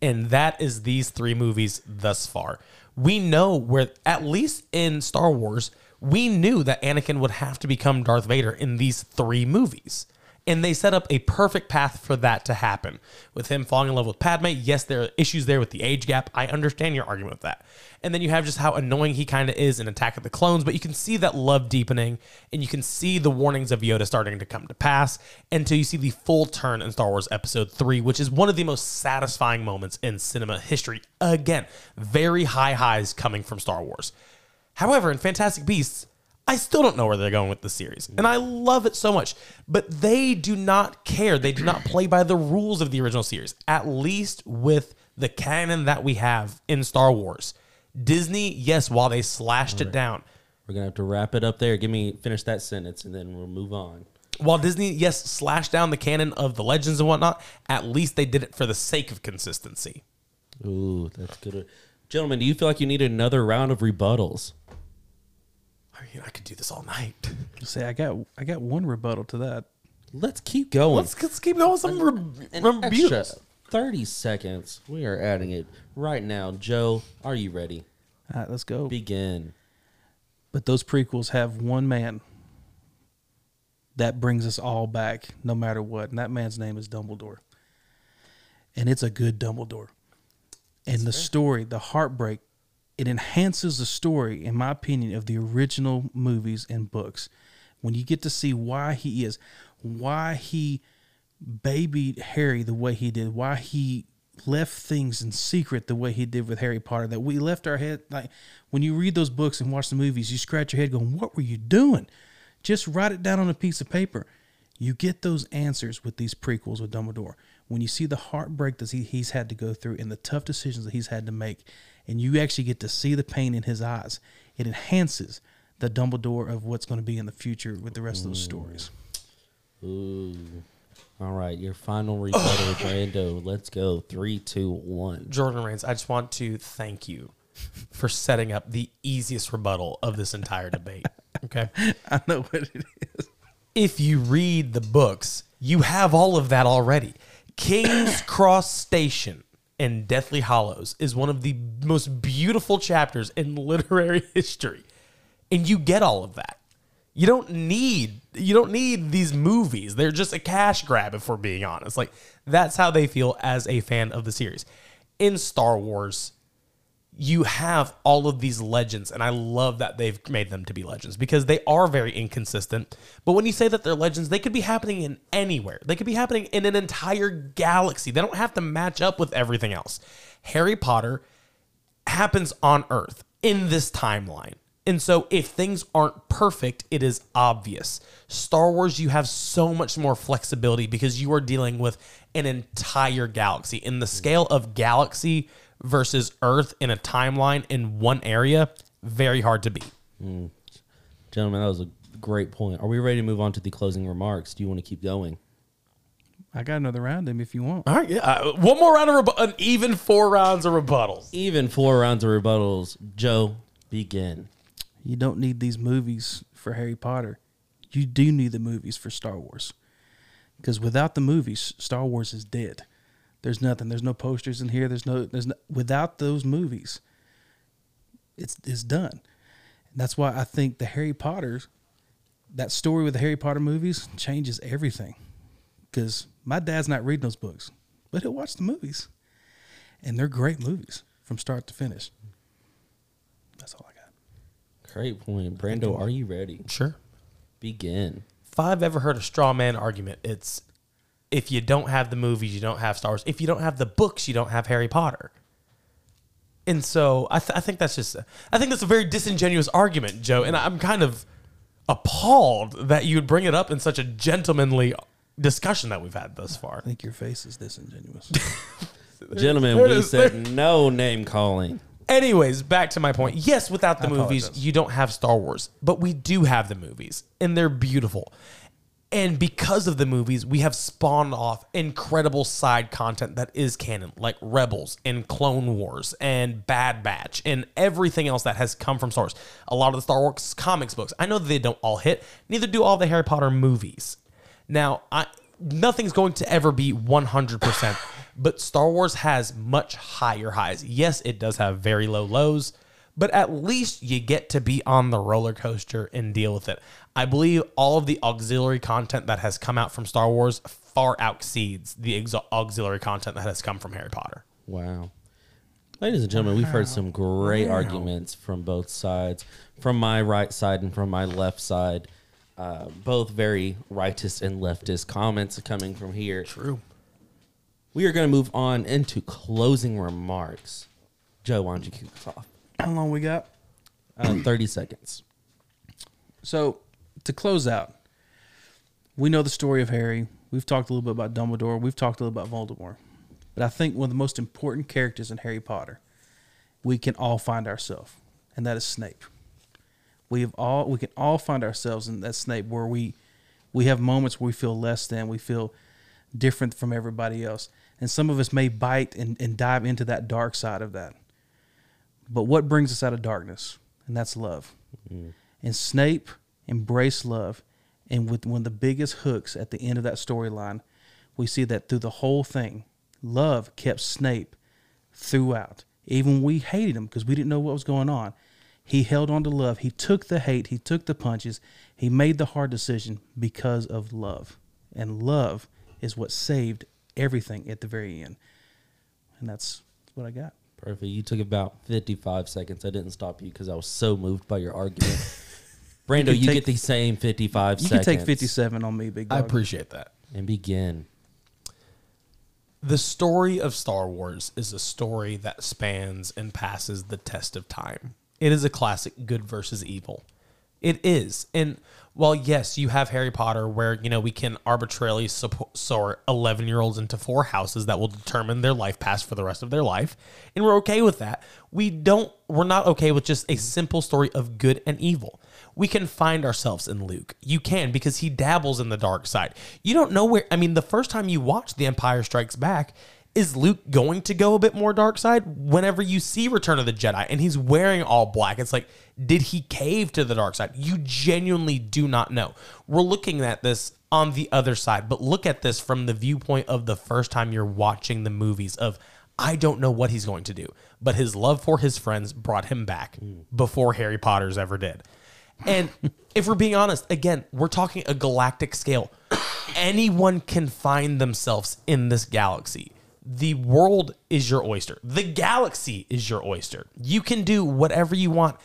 And that is these three movies thus far. We know where at least in star wars we knew that anakin would have to become darth vader in these three movies and they set up a perfect path for that to happen. With him falling in love with Padme, yes, there are issues there with the age gap. I understand your argument with that. And then you have just how annoying he kind of is in Attack of the Clones, but you can see that love deepening and you can see the warnings of Yoda starting to come to pass until you see the full turn in Star Wars Episode 3, which is one of the most satisfying moments in cinema history. Again, very high highs coming from Star Wars. However, in Fantastic Beasts, I still don't know where they're going with the series. And I love it so much. But they do not care. They do not play by the rules of the original series, at least with the canon that we have in Star Wars. Disney, yes, while they slashed it down, We're gonna have to wrap it up there. Give me finish that sentence, and then we'll move on. while Disney, yes, slashed down the canon of the legends and whatnot, at least they did it for the sake of consistency. Ooh, that's good. Gentlemen, do you feel like you need another round of rebuttals? I mean, I could do this all night. Say I got I got one rebuttal to that. Let's keep going. Let's, let's keep going some re- An rebukes. extra 30 seconds. We are adding it right now. Joe, are you ready? All right, let's go. Begin. But those prequels have one man that brings us all back, no matter what. And that man's name is Dumbledore. And it's a good Dumbledore. And the story, the heartbreak, it enhances the story, in my opinion, of the original movies and books. When you get to see why he is, why he babied Harry the way he did, why he left things in secret the way he did with Harry Potter, that we left our head like when you read those books and watch the movies, you scratch your head going, What were you doing? Just write it down on a piece of paper. You get those answers with these prequels with Dumbledore. When you see the heartbreak that he, he's had to go through and the tough decisions that he's had to make, and you actually get to see the pain in his eyes, it enhances the Dumbledore of what's going to be in the future with the rest of those stories. Ooh. All right, your final rebuttal, Brando. Let's go. Three, two, one. Jordan Reigns, I just want to thank you for setting up the easiest rebuttal of this entire debate. Okay. I know what it is. If you read the books, you have all of that already. King's Cross Station in Deathly Hallows is one of the most beautiful chapters in literary history. And you get all of that. You don't need you don't need these movies. They're just a cash grab if we're being honest. Like that's how they feel as a fan of the series. In Star Wars, you have all of these legends, and I love that they've made them to be legends because they are very inconsistent. But when you say that they're legends, they could be happening in anywhere. They could be happening in an entire galaxy. They don't have to match up with everything else. Harry Potter happens on Earth in this timeline. And so if things aren't perfect, it is obvious. Star Wars, you have so much more flexibility because you are dealing with an entire galaxy. In the scale of galaxy versus Earth in a timeline in one area, very hard to beat. Gentlemen, that was a great point. Are we ready to move on to the closing remarks? Do you want to keep going? I got another round him if you want. All right, yeah. uh, one more round of rebu- an even four rounds of rebuttals. Even four rounds of rebuttals. Joe, begin. You don't need these movies for Harry Potter. You do need the movies for Star Wars. Because without the movies, Star Wars is dead. There's nothing. There's no posters in here. There's no. There's no. Without those movies, it's it's done. And that's why I think the Harry Potter, that story with the Harry Potter movies changes everything. Because my dad's not reading those books, but he'll watch the movies, and they're great movies from start to finish. That's all I got. Great point. Brando, are you ready? Sure. Begin. If I've ever heard a straw man argument, it's if you don't have the movies, you don't have Star Wars. If you don't have the books, you don't have Harry Potter. And so I, th- I think that's just I think that's a very disingenuous argument, Joe. And I'm kind of appalled that you would bring it up in such a gentlemanly discussion that we've had thus far. I think your face is disingenuous. Gentlemen, we is. said no name calling. Anyways, back to my point. Yes, without the I movies, apologize. you don't have Star Wars, but we do have the movies, and they're beautiful. And because of the movies, we have spawned off incredible side content that is canon, like Rebels and Clone Wars and Bad Batch and everything else that has come from Star Wars. A lot of the Star Wars comics books. I know they don't all hit, neither do all the Harry Potter movies. Now, I nothing's going to ever be 100%, but Star Wars has much higher highs. Yes, it does have very low lows, but at least you get to be on the roller coaster and deal with it. I believe all of the auxiliary content that has come out from Star Wars far exceeds the ex- auxiliary content that has come from Harry Potter. Wow. Ladies and gentlemen, we've heard some great arguments from both sides, from my right side and from my left side. Uh, both very righteous and leftist comments coming from here. True. We are going to move on into closing remarks. Joe, why don't you kick us off? How long we got? Uh, 30 seconds. So to close out, we know the story of Harry. We've talked a little bit about Dumbledore. We've talked a little bit about Voldemort. But I think one of the most important characters in Harry Potter, we can all find ourselves, and that is Snape. We have all we can all find ourselves in that Snape where we we have moments where we feel less than, we feel different from everybody else. And some of us may bite and, and dive into that dark side of that. But what brings us out of darkness? And that's love. Mm. And Snape embraced love. And with one of the biggest hooks at the end of that storyline, we see that through the whole thing, love kept Snape throughout. Even we hated him because we didn't know what was going on. He held on to love. He took the hate. He took the punches. He made the hard decision because of love. And love is what saved everything at the very end. And that's what I got. Perfect. You took about 55 seconds. I didn't stop you because I was so moved by your argument. Brando, can you, take- get the same 55 You seconds. can take 57 on me, big I appreciate that. And begin. The story of Star Wars is a story that spans and passes the test of time. It is a classic good versus evil. It is. And while yes, you have Harry Potter where, you know, we can arbitrarily sort 11 year olds into four houses that will determine their life path for the rest of their life. And we're okay with that. We don't, we're not okay with just a simple story of good and evil. We can find ourselves in Luke. You can because he dabbles in the dark side. You don't know where, I mean, the first time you watch The Empire Strikes Back, is Luke going to go a bit more dark side whenever you see Return of the Jedi and he's wearing all black? It's like, did he cave to the dark side? You genuinely do not know. We're looking at this on the other side, but look at this from the viewpoint of the first time you're watching the movies of I don't know what he's going to do, but his love for his friends brought him back mm. before Harry Potter's ever did. And if we're being honest, again, we're talking a galactic scale. Anyone can find themselves in this galaxy. The world is your oyster. The galaxy is your oyster. You can do whatever you want.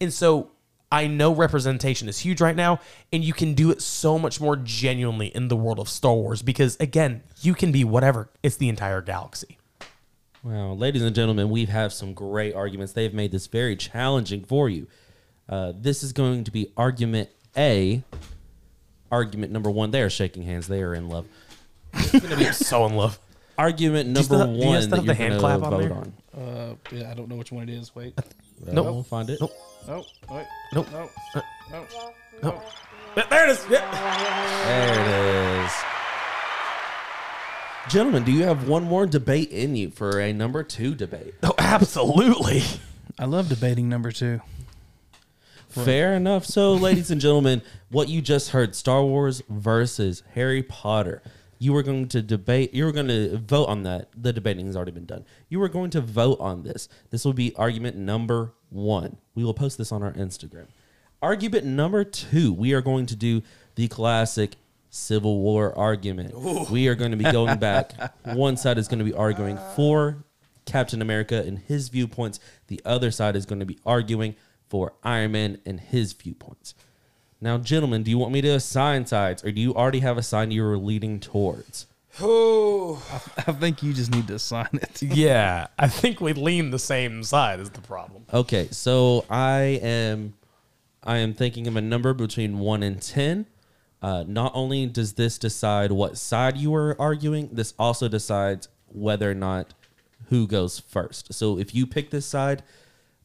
And so I know representation is huge right now, and you can do it so much more genuinely in the world of Star Wars because, again, you can be whatever. It's the entire galaxy. Wow, ladies and gentlemen, we have some great arguments. They've made this very challenging for you. Uh, this is going to be argument A. Argument number one. They are shaking hands. They are in love. so in love. Argument you still number have- do you one still that have you're the hand gonna clap on vote there? on. Uh, yeah, I don't know which one it is. Wait. Well, Nope. we'll find it. Nope. Nope. Wait. Nope. Nope. Uh, Nope. No. There it is. Yeah. There it is. Gentlemen, do you have one more debate in you for a number two debate? Oh, absolutely. I love debating number two. Fair enough. So, ladies and gentlemen, what you just heard Star Wars versus Harry Potter. You were going to debate, you were going to vote on that. The debating has already been done. You were going to vote on this. This will be argument number one. We will post this on our Instagram. Argument number two, we are going to do the classic Civil War argument. We are going to be going back. One side is going to be arguing for Captain America and his viewpoints. The other side is going to be arguing for Iron Man and his viewpoints. Now, gentlemen, do you want me to assign sides, or do you already have a side you were leading towards? Oh, I think you just need to assign it. Yeah, I think we lean the same side is the problem. Okay, so I am, I am thinking of a number between one and ten. Uh, not only does this decide what side you are arguing, this also decides whether or not who goes first. So if you pick this side,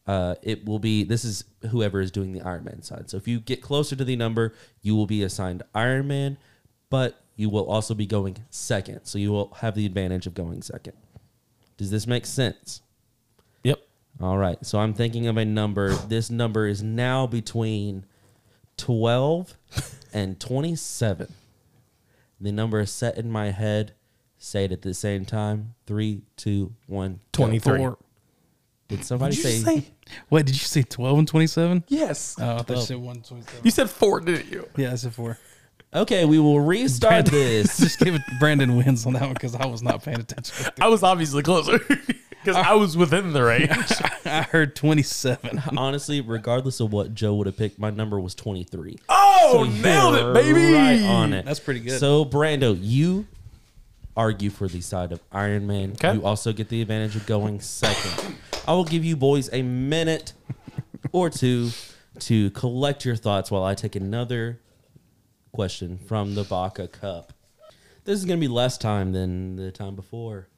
uh, it will be this is whoever is doing the Iron Man side. So if you get closer to the number, you will be assigned Iron Man, but you will also be going second. So you will have the advantage of going second. Does this make sense? Yep. All right. So I'm thinking of a number. This number is now between 12 and 27. The number is set in my head. Say it at the same time. Three, two, one. go. 23. Four. Did somebody Did you say, say? Wait, did you say 12 and 27? Yes. Oh, I thought you Twelve. said 127. You said four, didn't you? Yeah, I said four. Okay, we will restart this. Just give it Brandon wins on that one because I was not paying attention. I was obviously closer because I was within the range. I heard 27. Honestly, regardless of what Joe would have picked, my number was 23. Oh, So nailed it, baby! Right on it. That's pretty good. So, Brando, you argue for the side of Iron Man. Okay. You also get the advantage of going second. I will give you boys a minute or two to collect your thoughts while I take another question from the Baca Cup. This is going to be less time than the time before.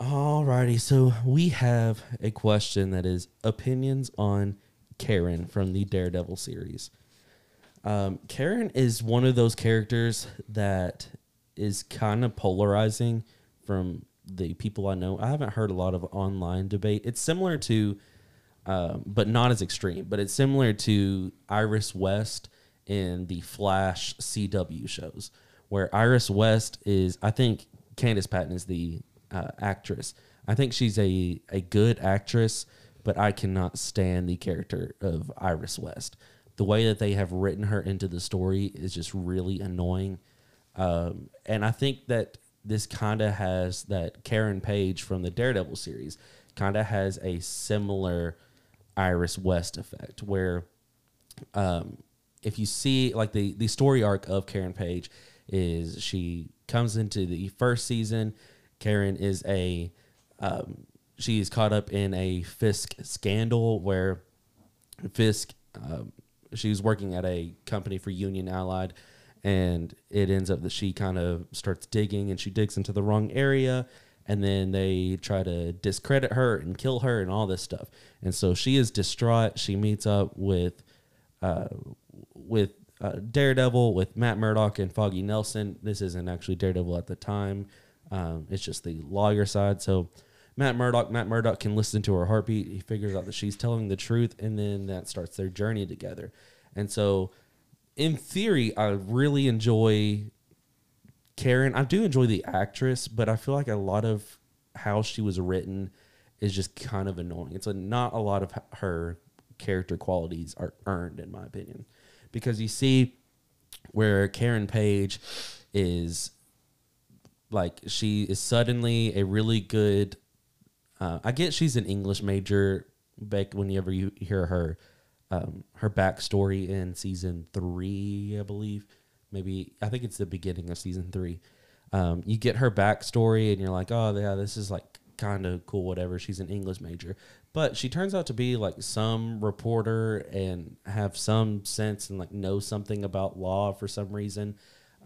Alrighty, so we have a question that is opinions on Karen from the Daredevil series. Um, Karen is one of those characters that is kind of polarizing from the people I know. I haven't heard a lot of online debate. It's similar to, um, but not as extreme, but it's similar to Iris West in the Flash CW shows, where Iris West is, I think Candice Patton is the uh, actress. I think she's a, a good actress, but I cannot stand the character of Iris West. The way that they have written her into the story is just really annoying. Um, and I think that this kind of has that Karen Page from the Daredevil series kind of has a similar Iris West effect where um, if you see like the the story arc of Karen Page is she comes into the first season. Karen is a um, she is caught up in a Fisk scandal where Fisk um, she was working at a company for Union Allied, and it ends up that she kind of starts digging and she digs into the wrong area. And then they try to discredit her and kill her and all this stuff. And so she is distraught. She meets up with uh, with uh, Daredevil, with Matt Murdock and Foggy Nelson. This isn't actually Daredevil at the time. Um, it's just the lawyer side. So Matt Murdock, Matt Murdock can listen to her heartbeat. He figures out that she's telling the truth, and then that starts their journey together. And so, in theory, I really enjoy Karen. I do enjoy the actress, but I feel like a lot of how she was written is just kind of annoying. It's a, not a lot of her character qualities are earned, in my opinion, because you see where Karen Page is like she is suddenly a really good. Uh, I get she's an English major. Back whenever you hear her, um, her backstory in season three, I believe, maybe I think it's the beginning of season three. Um, you get her backstory, and you're like, oh yeah, this is like kind of cool, whatever. She's an English major, but she turns out to be like some reporter and have some sense and like know something about law for some reason.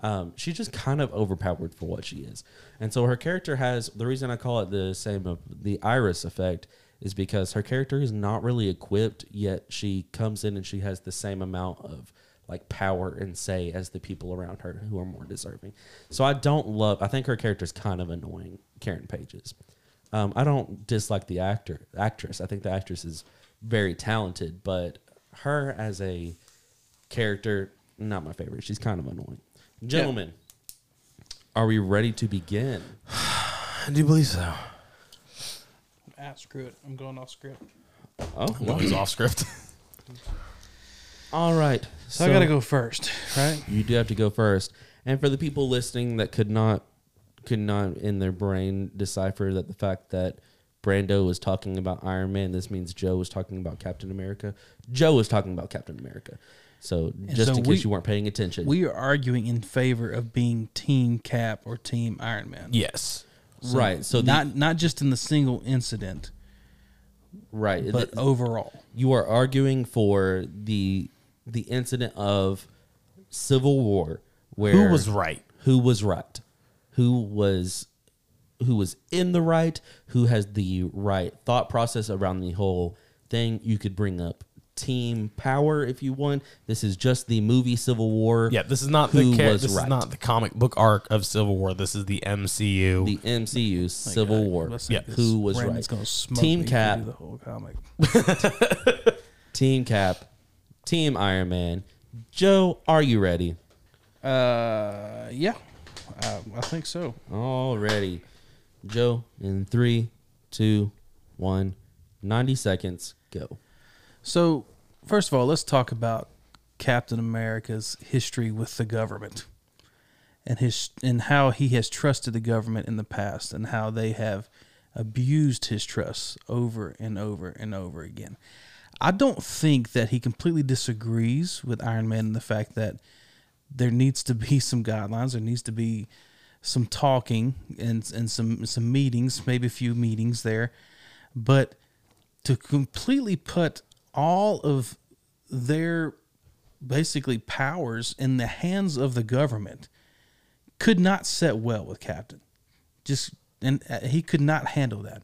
Um, she's just kind of overpowered for what she is, and so her character has the reason I call it the same of the Iris effect is because her character is not really equipped yet. She comes in and she has the same amount of like power and say as the people around her who are more deserving. So I don't love. I think her character is kind of annoying. Karen Pages. Um, I don't dislike the actor actress. I think the actress is very talented, but her as a character, not my favorite. She's kind of annoying. Gentlemen, are we ready to begin? I do believe so. Ah, screw it. I'm going off script. Oh, Well, he's off script. all right. So, I got to go first, right? You do have to go first. And for the people listening that could not could not in their brain decipher that the fact that Brando was talking about Iron Man, this means Joe was talking about Captain America. Joe was talking about Captain America. So just so in we- case you weren't paying attention. We are arguing in favor of being Team Cap or Team Iron Man. yes. Right. So the, not not just in the single incident, right. but the- overall. you are arguing for the the incident of Civil War where Who was right? who was right, who was who was in the right, who has the right thought process around the whole thing. You could bring up team power if you want. This is just the movie Civil War. Yeah, this is not Who the char- was this right? is not the comic book arc of Civil War. This is the MCU. the MCU Civil War. Let's Yeah, who was Brandon's right? Gonna smoke Team me Cap. do the whole comic. Team Cap, Team Iron Man. Joe, are you ready? Uh, yeah, uh, I think so. Already. Joe, in three, two, one, 90 seconds, go. So, first of all, let's talk about Captain America's history with the government and his and how he has trusted the government in the past and how they have abused his trust over and over and over again. I don't think that he completely disagrees with Iron Man in the fact that there needs to be some guidelines, there needs to be some talking and and some some meetings, maybe a few meetings there, but to completely put all of their basically powers in the hands of the government could not set well with Captain. Just and uh, he could not handle that.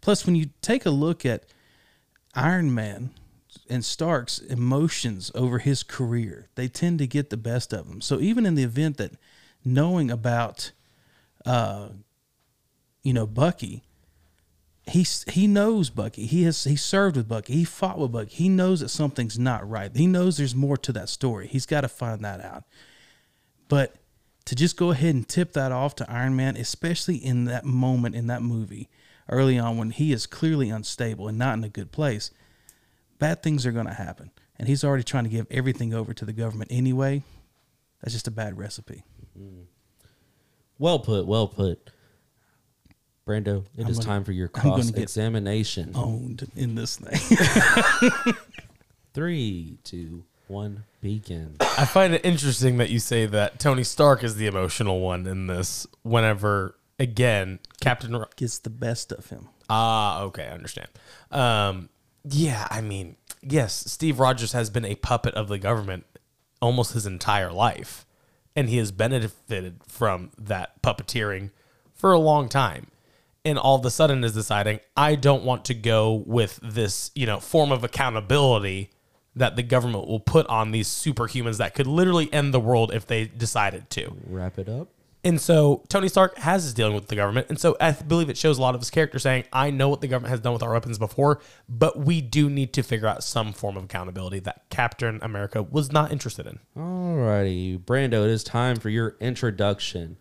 Plus, when you take a look at Iron Man and Stark's emotions over his career, they tend to get the best of him. So even in the event that knowing about, uh, you know, Bucky, he he knows Bucky. He has he served with Bucky. He fought with Bucky. He knows that something's not right. He knows there's more to that story. He's got to find that out. But to just go ahead and tip that off to Iron Man, especially in that moment in that movie early on when he is clearly unstable and not in a good place, bad things are going to happen. And he's already trying to give everything over to the government anyway. That's just a bad recipe. Mm-hmm. Well put, well put. Brando, it is gonna- time for your I'm gonna cross get- examination. Owned in this thing. Three, two, one, begin. I find it interesting that you say that Tony Stark is the emotional one in this. Whenever again, Captain. Ro- Gets the best of him. Ah, okay, I understand. Um, yeah, I mean, yes, Steve Rogers has been a puppet of the government almost his entire life, and he has benefited from that puppeteering for a long time. And all of a sudden is deciding, I don't want to go with this, you know, form of accountability that the government will put on these superhumans that could literally end the world if they decided to. Wrap it up. And so Tony Stark has his dealing with the government. And so I believe it shows a lot of his character saying, I know what the government has done with our weapons before, but we do need to figure out some form of accountability that Captain America was not interested in. Alrighty, Brando, it is time for your introduction.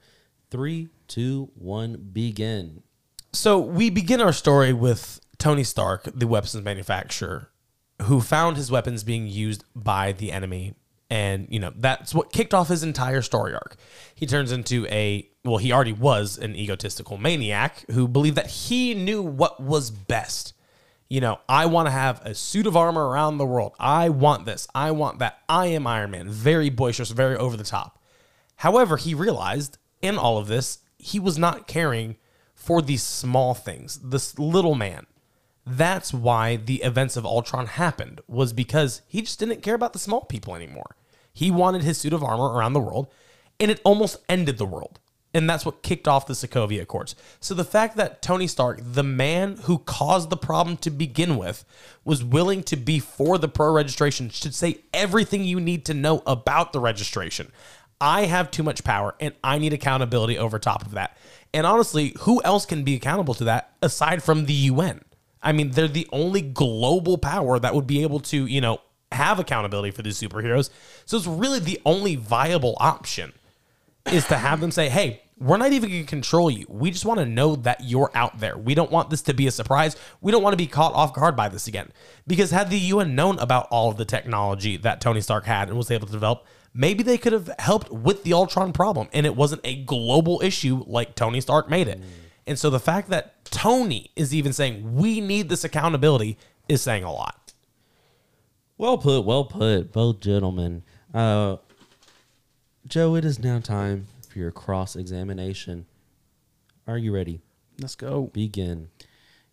Three, two, one, begin. So we begin our story with Tony Stark, the weapons manufacturer, who found his weapons being used by the enemy And, you know, that's what kicked off his entire story arc. He turns into a, well, he already was an egotistical maniac who believed that he knew what was best. You know, I want to have a suit of armor around the world. I want this. I want that. I am Iron Man. Very boisterous, very over the top. However, he realized in all of this, he was not caring for these small things, this little man. That's why the events of Ultron happened, was because he just didn't care about the small people anymore. He wanted his suit of armor around the world, and it almost ended the world. And that's what kicked off the Sokovia Accords. So the fact that Tony Stark, the man who caused the problem to begin with, was willing to be for the pro registration should say everything you need to know about the registration. I have too much power and I need accountability over top of that. And honestly, who else can be accountable to that aside from the UN? I mean, they're the only global power that would be able to, you know, have accountability for these superheroes. So it's really the only viable option is to have them say, hey, we're not even going to control you. We just want to know that you're out there. We don't want this to be a surprise. We don't want to be caught off guard by this again. Because had the UN known about all of the technology that Tony Stark had and was able to develop, maybe they could have helped with the Ultron problem and it wasn't a global issue like Tony Stark made it. And so the fact that Tony is even saying we need this accountability is saying a lot. Well put, well put, both gentlemen. Uh, Joe, it is now time for your cross examination. Are you ready? Let's go. Begin.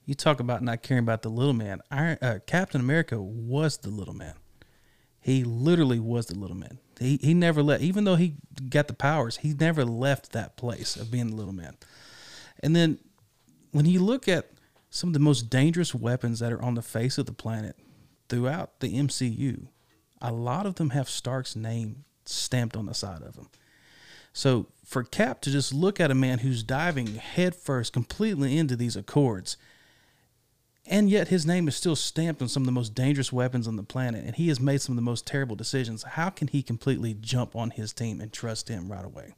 You talk about not caring about the little man. Iron, uh, Captain America was the little man. He literally was the little man. He he never let, even though he got the powers, he never left that place of being the little man. And then when you look at some of the most dangerous weapons that are on the face of the planet throughout the MCU, a lot of them have Stark's name stamped on the side of them. So for Cap to just look at a man who's diving headfirst completely into these accords, and yet his name is still stamped on some of the most dangerous weapons on the planet, and he has made some of the most terrible decisions. How can he completely jump on his team and trust him right away?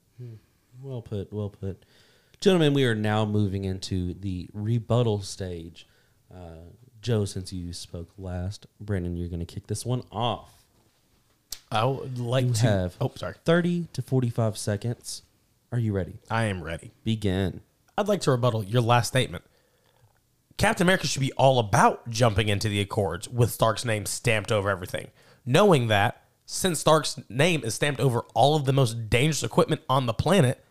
Well put, well put. Gentlemen, we are now moving into the rebuttal stage. Uh, Joe, since you spoke last, Brandon, you're going to kick this one off. I would like You to have Oh, sorry. 30 to 45 seconds. Are you ready? I am ready. Begin. I'd like to rebuttal your last statement. Captain America should be all about jumping into the Accords with Stark's name stamped over everything, knowing that since Stark's name is stamped over all of the most dangerous equipment on the planet,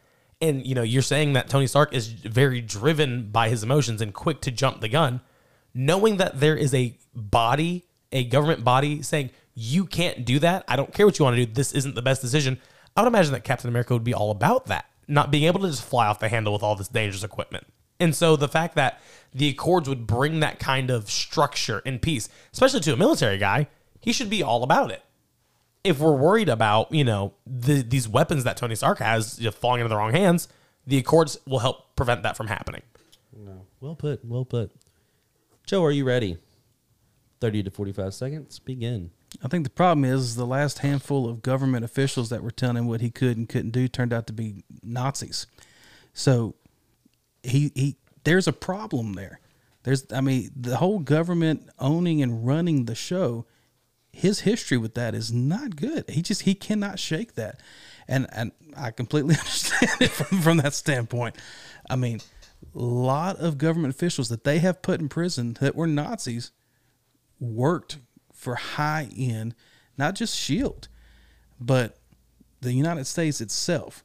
and you know you're saying that Tony Stark is very driven by his emotions and quick to jump the gun, knowing that there is a body, a government body saying you can't do that. I don't care what you want to do. This isn't the best decision. I would imagine that Captain America would be all about that, not being able to just fly off the handle with all this dangerous equipment. And so the fact that the Accords would bring that kind of structure and peace, especially to a military guy, he should be all about it. If we're worried about, you know, the, these weapons that Tony Stark has you know, falling into the wrong hands, the Accords will help prevent that from happening. No. Well put, well put. Joe, are you ready? 30 to 45 seconds. Begin. I think the problem is the last handful of government officials that were telling him what he could and couldn't do turned out to be Nazis. So he he there's a problem there. There's I mean the whole government owning and running the show his history with that is not good. He just he cannot shake that. And and I completely understand it from, from that standpoint. I mean, a lot of government officials that they have put in prison that were Nazis worked for high end, not just Shield, but the United States itself.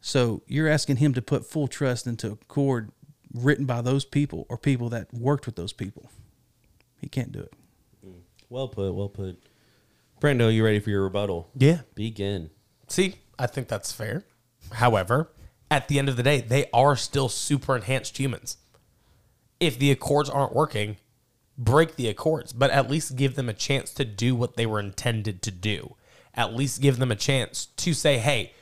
So you're asking him to put full trust into a cord written by those people or people that worked with those people. He can't do it. Mm. Well put, well put. Brando, you ready for your rebuttal? Yeah. Begin. See, I think that's fair. However, at the end of the day, they are still super enhanced humans. If the Accords aren't working, break the Accords, but at least give them a chance to do what they were intended to do. At least give them a chance to say, hey,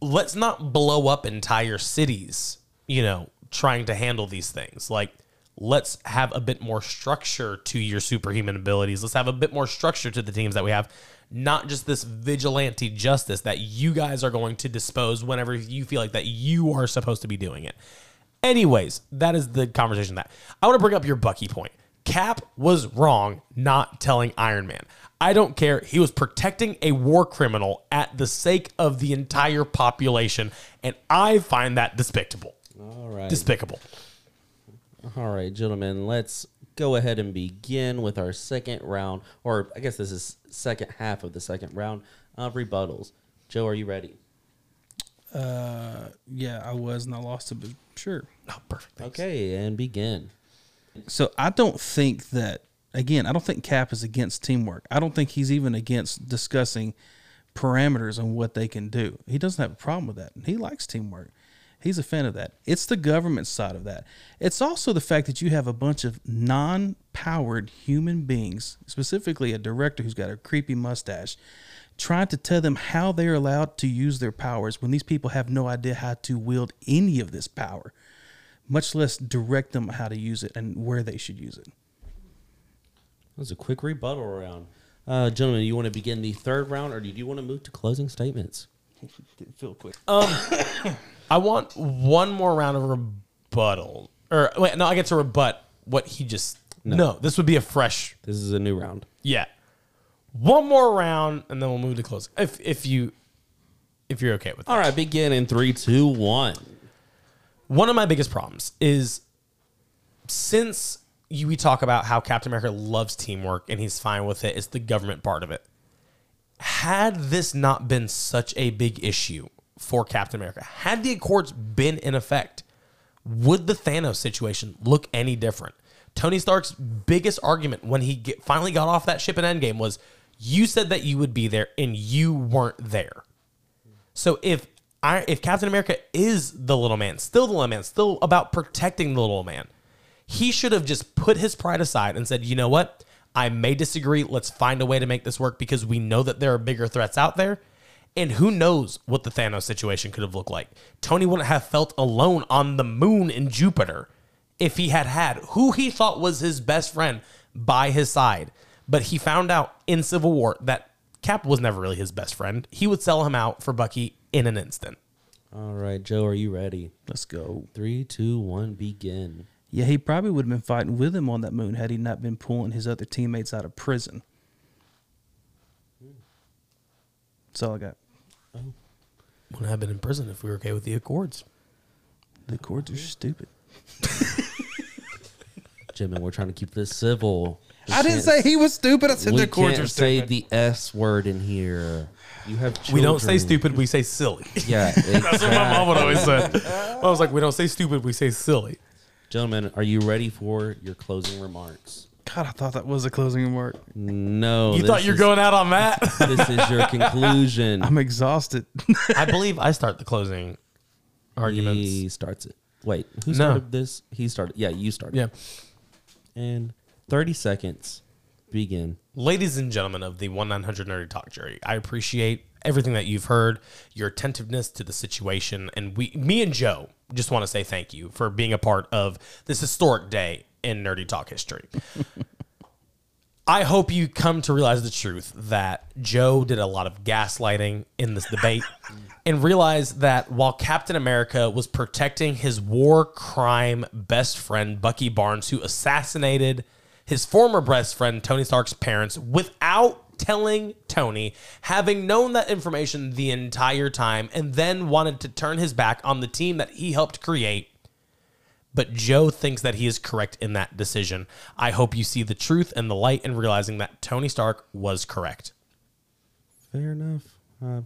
let's not blow up entire cities, you know, trying to handle these things. Like, let's have a bit more structure to your superhuman abilities. Let's have a bit more structure to the teams that we have. Not just this vigilante justice that you guys are going to dispose whenever you feel like that you are supposed to be doing it. Anyways, that is the conversation that I want to bring up your Bucky point. Cap was wrong not telling Iron Man. I don't care. He was protecting a war criminal at the sake of the entire population, and I find that despicable. All right. Despicable. All right, gentlemen, let's go ahead and begin with our second round, or I guess this is second half of the second round of rebuttals. Joe, are you ready? Uh, yeah, I was and I lost it, but sure. Oh, perfect. Thanks. Okay, and begin. So I don't think that again, I don't think Cap is against teamwork. I don't think he's even against discussing parameters on what they can do. He doesn't have a problem with that. He likes teamwork. He's a fan of that. It's the government side of that. It's also the fact that you have a bunch of non-powered human beings, specifically a director who's got a creepy mustache, trying to tell them how they're allowed to use their powers when these people have no idea how to wield any of this power, much less direct them how to use it and where they should use it. That was a quick rebuttal round. Uh, gentlemen, you want to begin the third round, or do you want to move to closing statements? Feel quick. I want one more round of rebuttal. Or wait, no, I get to rebut what he just. No. this would be a fresh. This is a new round. Yeah, one more round, and then we'll move to close. If if you if you're okay with that. All right, begin in three, two, one. One of my biggest problems is since you, we talk about how Captain America loves teamwork and he's fine with it, it's the government part of it. Had this not been such a big issue for Captain America, had the Accords been in effect, would the Thanos situation look any different? Tony Stark's biggest argument when he get, finally got off that ship in Endgame was, "You said that you would be there, and you weren't there." So if I if Captain America is the little man, still the little man, still about protecting the little man, he should have just put his pride aside and said, "You know what? I may disagree. Let's find a way to make this work because we know that there are bigger threats out there." And who knows what the Thanos situation could have looked like? Tony wouldn't have felt alone on the moon in Jupiter if he had had who he thought was his best friend by his side. But he found out in Civil War that Cap was never really his best friend. He would sell him out for Bucky in an instant. All right, Joe, are you ready? Let's go. Three, two, one, begin. Yeah, he probably would have been fighting with him on that moon had he not been pulling his other teammates out of prison. That's all I got. Wouldn't have been in prison if we were okay with the Accords. The chords are stupid. Jim, and we're trying to keep this civil. We I didn't say he was stupid. I said we the chords can't say the S word in here. You have We don't say stupid, we say silly. Yeah, That's what my mom would always say. I was like, we don't say stupid, we say silly. Gentlemen, are you ready for your closing remarks? God, I thought that was a closing remark. No. You thought you were is- going out on that? This is your conclusion. I'm exhausted. I believe I start the closing arguments. He starts it. Wait, who No. started this? He started. Yeah, you started. Yeah. And 30 seconds. Begin. Ladies and gentlemen of the 1 900 Nerdy Talk jury, I appreciate everything that you've heard, your attentiveness to the situation, and we, me and Joe, just want to say thank you for being a part of this historic day in Nerdy Talk history. I hope you come to realize the truth that Joe did a lot of gaslighting in this debate and realize that while Captain America was protecting his war crime best friend, Bucky Barnes, who assassinated his former best friend, Tony Stark's parents, without telling Tony, having known that information the entire time, and then wanted to turn his back on the team that he helped create but Joe thinks that he is correct in that decision. I hope you see the truth and the light in realizing that Tony Stark was correct. Fair enough. Uh,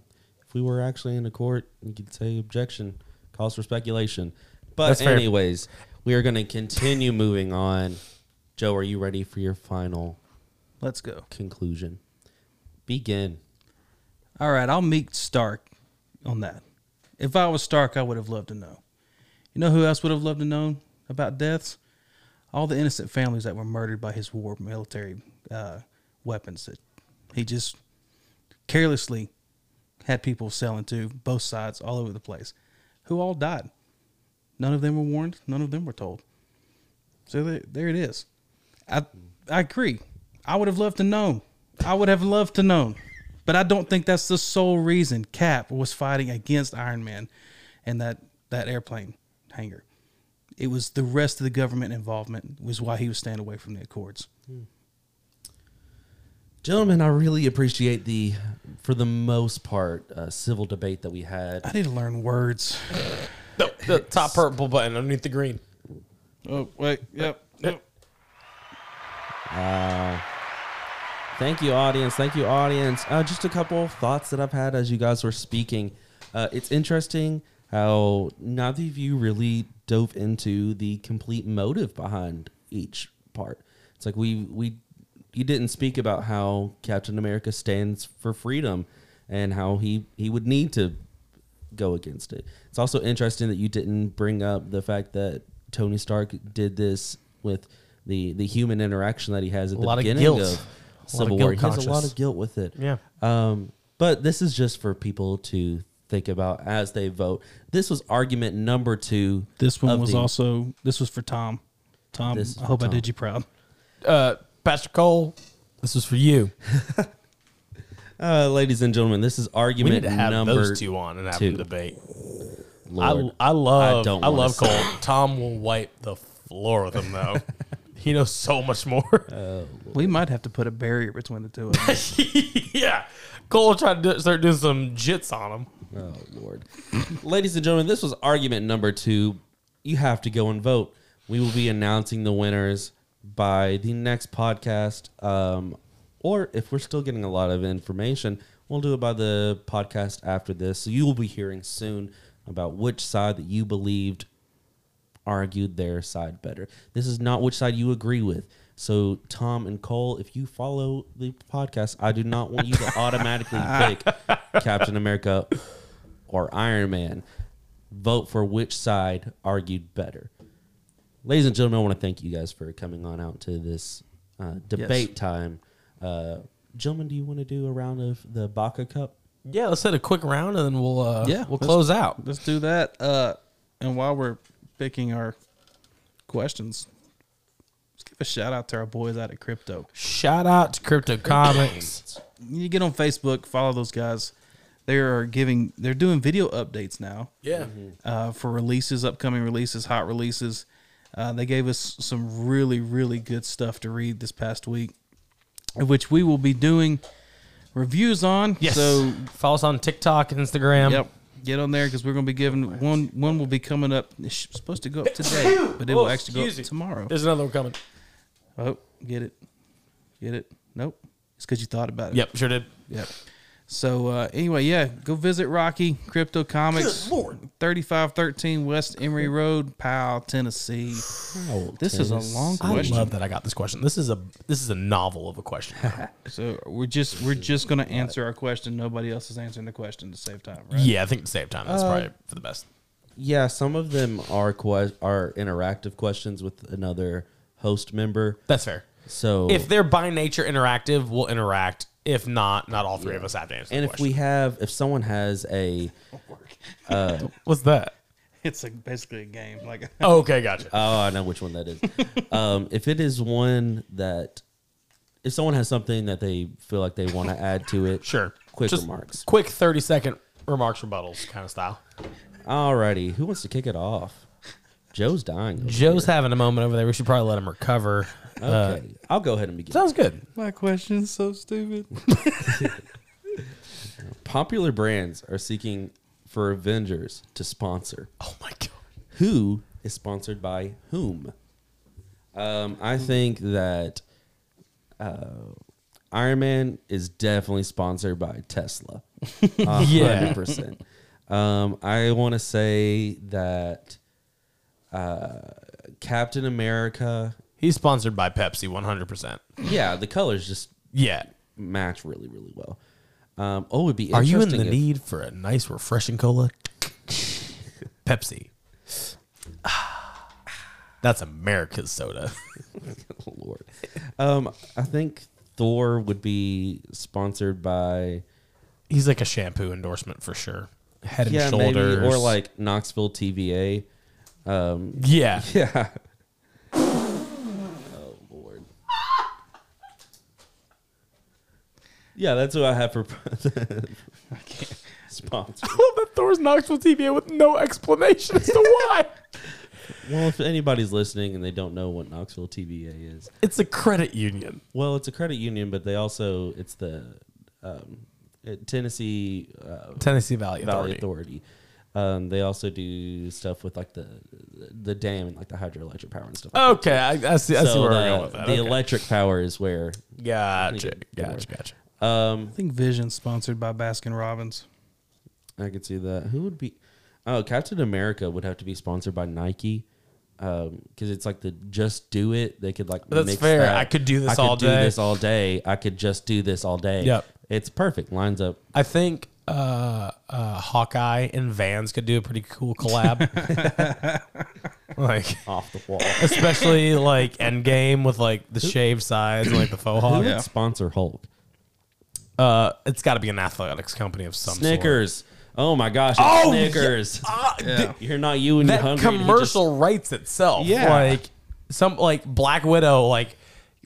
if we were actually in a court, you could say objection, cause for speculation. But anyways, we are going to continue moving on. Joe, are you ready for your final Let's go. conclusion? Begin. All right, I'll meet Stark on that. If I was Stark, I would have loved to know. You know who else would have loved to know about deaths? All the innocent families that were murdered by his war military uh, weapons that he just carelessly had people selling to both sides all over the place, who all died. None of them were warned. None of them were told. So there, there it is. I I agree. I would have loved to know. I would have loved to know. But I don't think that's the sole reason Cap was fighting against Iron Man and that, that airplane hangar. It was the rest of the government involvement was why he was staying away from the Accords. Gentlemen, I really appreciate the, for the most part, uh, civil debate that we had. I need to learn words. The, the top purple button underneath the green. Oh wait, yep. yep. Thank you, audience. Thank you, audience. Uh, just a couple of thoughts that I've had as you guys were speaking. Uh, it's interesting how neither of you really dove into the complete motive behind each part. It's like we we you didn't speak about how Captain America stands for freedom and how he he would need to go against it. It's also interesting that you didn't bring up the fact that Tony Stark did this with the the human interaction that he has at A the beginning of of Civil War. He has a lot of guilt with it. Yeah. Um, but this is just for people to think about as they vote. This was argument number two. This one of was the- also this was for Tom. Tom, This is I for hope I Tom. did you proud. Uh, Pastor Cole, this was for you. Uh, ladies and gentlemen, this is We argument need to have number those two on and have two. them debate. Lord. I, I love I don't I, wanna love say Cole. Tom will wipe the floor with him though. he knows so much more. We might have to put a barrier between the two of them. yeah, Cole tried to do, start doing some jits on him. Oh Lord, ladies and gentlemen, this was argument number two. You have to go and vote. We will be announcing the winners by the next podcast, um, or if we're still getting a lot of information, we'll do it by the podcast after this. So you will be hearing soon about which side that you believed argued their side better. This is not which side you agree with. So, Tom and Cole, if you follow the podcast, I do not want you to automatically pick Captain America or Iron Man. Vote for which side argued better. Ladies and gentlemen, I want to thank you guys for coming on out to this uh, debate time. Uh, gentlemen, do you want to do a round of the Baca Cup? Yeah, let's hit a quick round and then we'll uh, Yeah, we'll close out. Let's do that. Uh, and while we're picking our questions, let's give a shout out to our boys out at Crypto. Shout out to Crypto Comics. You get on Facebook, follow those guys. They are giving, they're doing video updates now. Yeah, uh, for releases, upcoming releases, hot releases. Uh, they gave us some really, really good stuff to read this past week, which we will be doing reviews on. yes. So, follow us on TikTok and Instagram. yep, get on there because we're going to be giving one. One will be coming up. It's supposed to go up today, but it will Oh, actually go up excuse me. tomorrow. There's another one coming. Oh, get it, get it. Nope, it's because you thought about it. Yep, sure did. Yep. So uh, anyway, yeah, go visit Rocky Crypto Comics, thirty five thirteen West Emory Road, Powell, Tennessee. This is a long question. I love that I got this question. This is a this is a novel of a question. So we're just we're just gonna answer our question. Nobody else is answering the question to save time, right? Yeah, I think to save time, that's probably for the best. Yeah, some of them are que- are interactive questions with another host member. That's fair. So If they're by nature interactive, we'll interact. If not, not all three of us have to answer. and the if we have if someone has a what's that? It's like basically a game. Like Oh, okay, gotcha. oh I know which one that is. um, if it is one that if someone has something that they feel like they want to add to it, sure. quick Just remarks. Quick thirty second remarks, rebuttals kind of style. Alrighty, who wants to kick it off? Joe's dying. over Joe's having a moment over there. We should probably let him recover. Here. Uh, okay. I'll go ahead and begin. sounds good. my question's so stupid. Popular brands are seeking for Avengers to sponsor. Oh my god. who is sponsored by whom. Um, I think that uh, Iron Man is definitely sponsored by Tesla. A Yeah. hundred percent. Um, I want to say that uh, Captain America. He's sponsored by Pepsi, one hundred percent. Yeah, the colors just Yeah. match really, really well. Um, oh, it'd be Are you in the if- need for a nice, refreshing cola? Pepsi. That's America's soda. Lord. Um, I think Thor would be sponsored by He's like a shampoo endorsement for sure. Head and yeah, shoulders, maybe or like Knoxville TVA. Um, yeah. yeah. oh Lord. Yeah, that's what I have for I can't. sponsor. I love that Thor's Knoxville TVA with no explanation as to why. Well, if anybody's listening and they don't know what Knoxville TVA is, It's a credit union. well, it's a credit union, but they also it's the um, uh, Tennessee uh, Tennessee Valley Valley Authority. Authority. Um, they also do stuff with like the the dam and like the hydroelectric power and stuff. Like Okay, I, I see. I see where the, we're going with that. the okay. electric power is where. Gotcha. Gotcha. Gotcha. Um, I think Vision's sponsored by Baskin Robbins. I could see that. Who would be? Oh, Captain America would have to be sponsored by Nike. Because it's like the just do it. They could like. That's mix fair. that. I could do this I all could day. Do this all day. I could just do this all day. Yep. It's perfect. Lines up. I think uh, uh, Hawkeye and Vans could do a pretty cool collab. like, Off the wall. especially like Endgame with like the shaved sides and like the faux Who hog. would sponsor Hulk? Uh, it's got to be an athletics company of some sort. Snickers. Oh my gosh! It's Oh, Snickers. Ah, Yeah. You're not you and you're hungry. and he commercial writes itself. Yeah. like some like Black Widow, like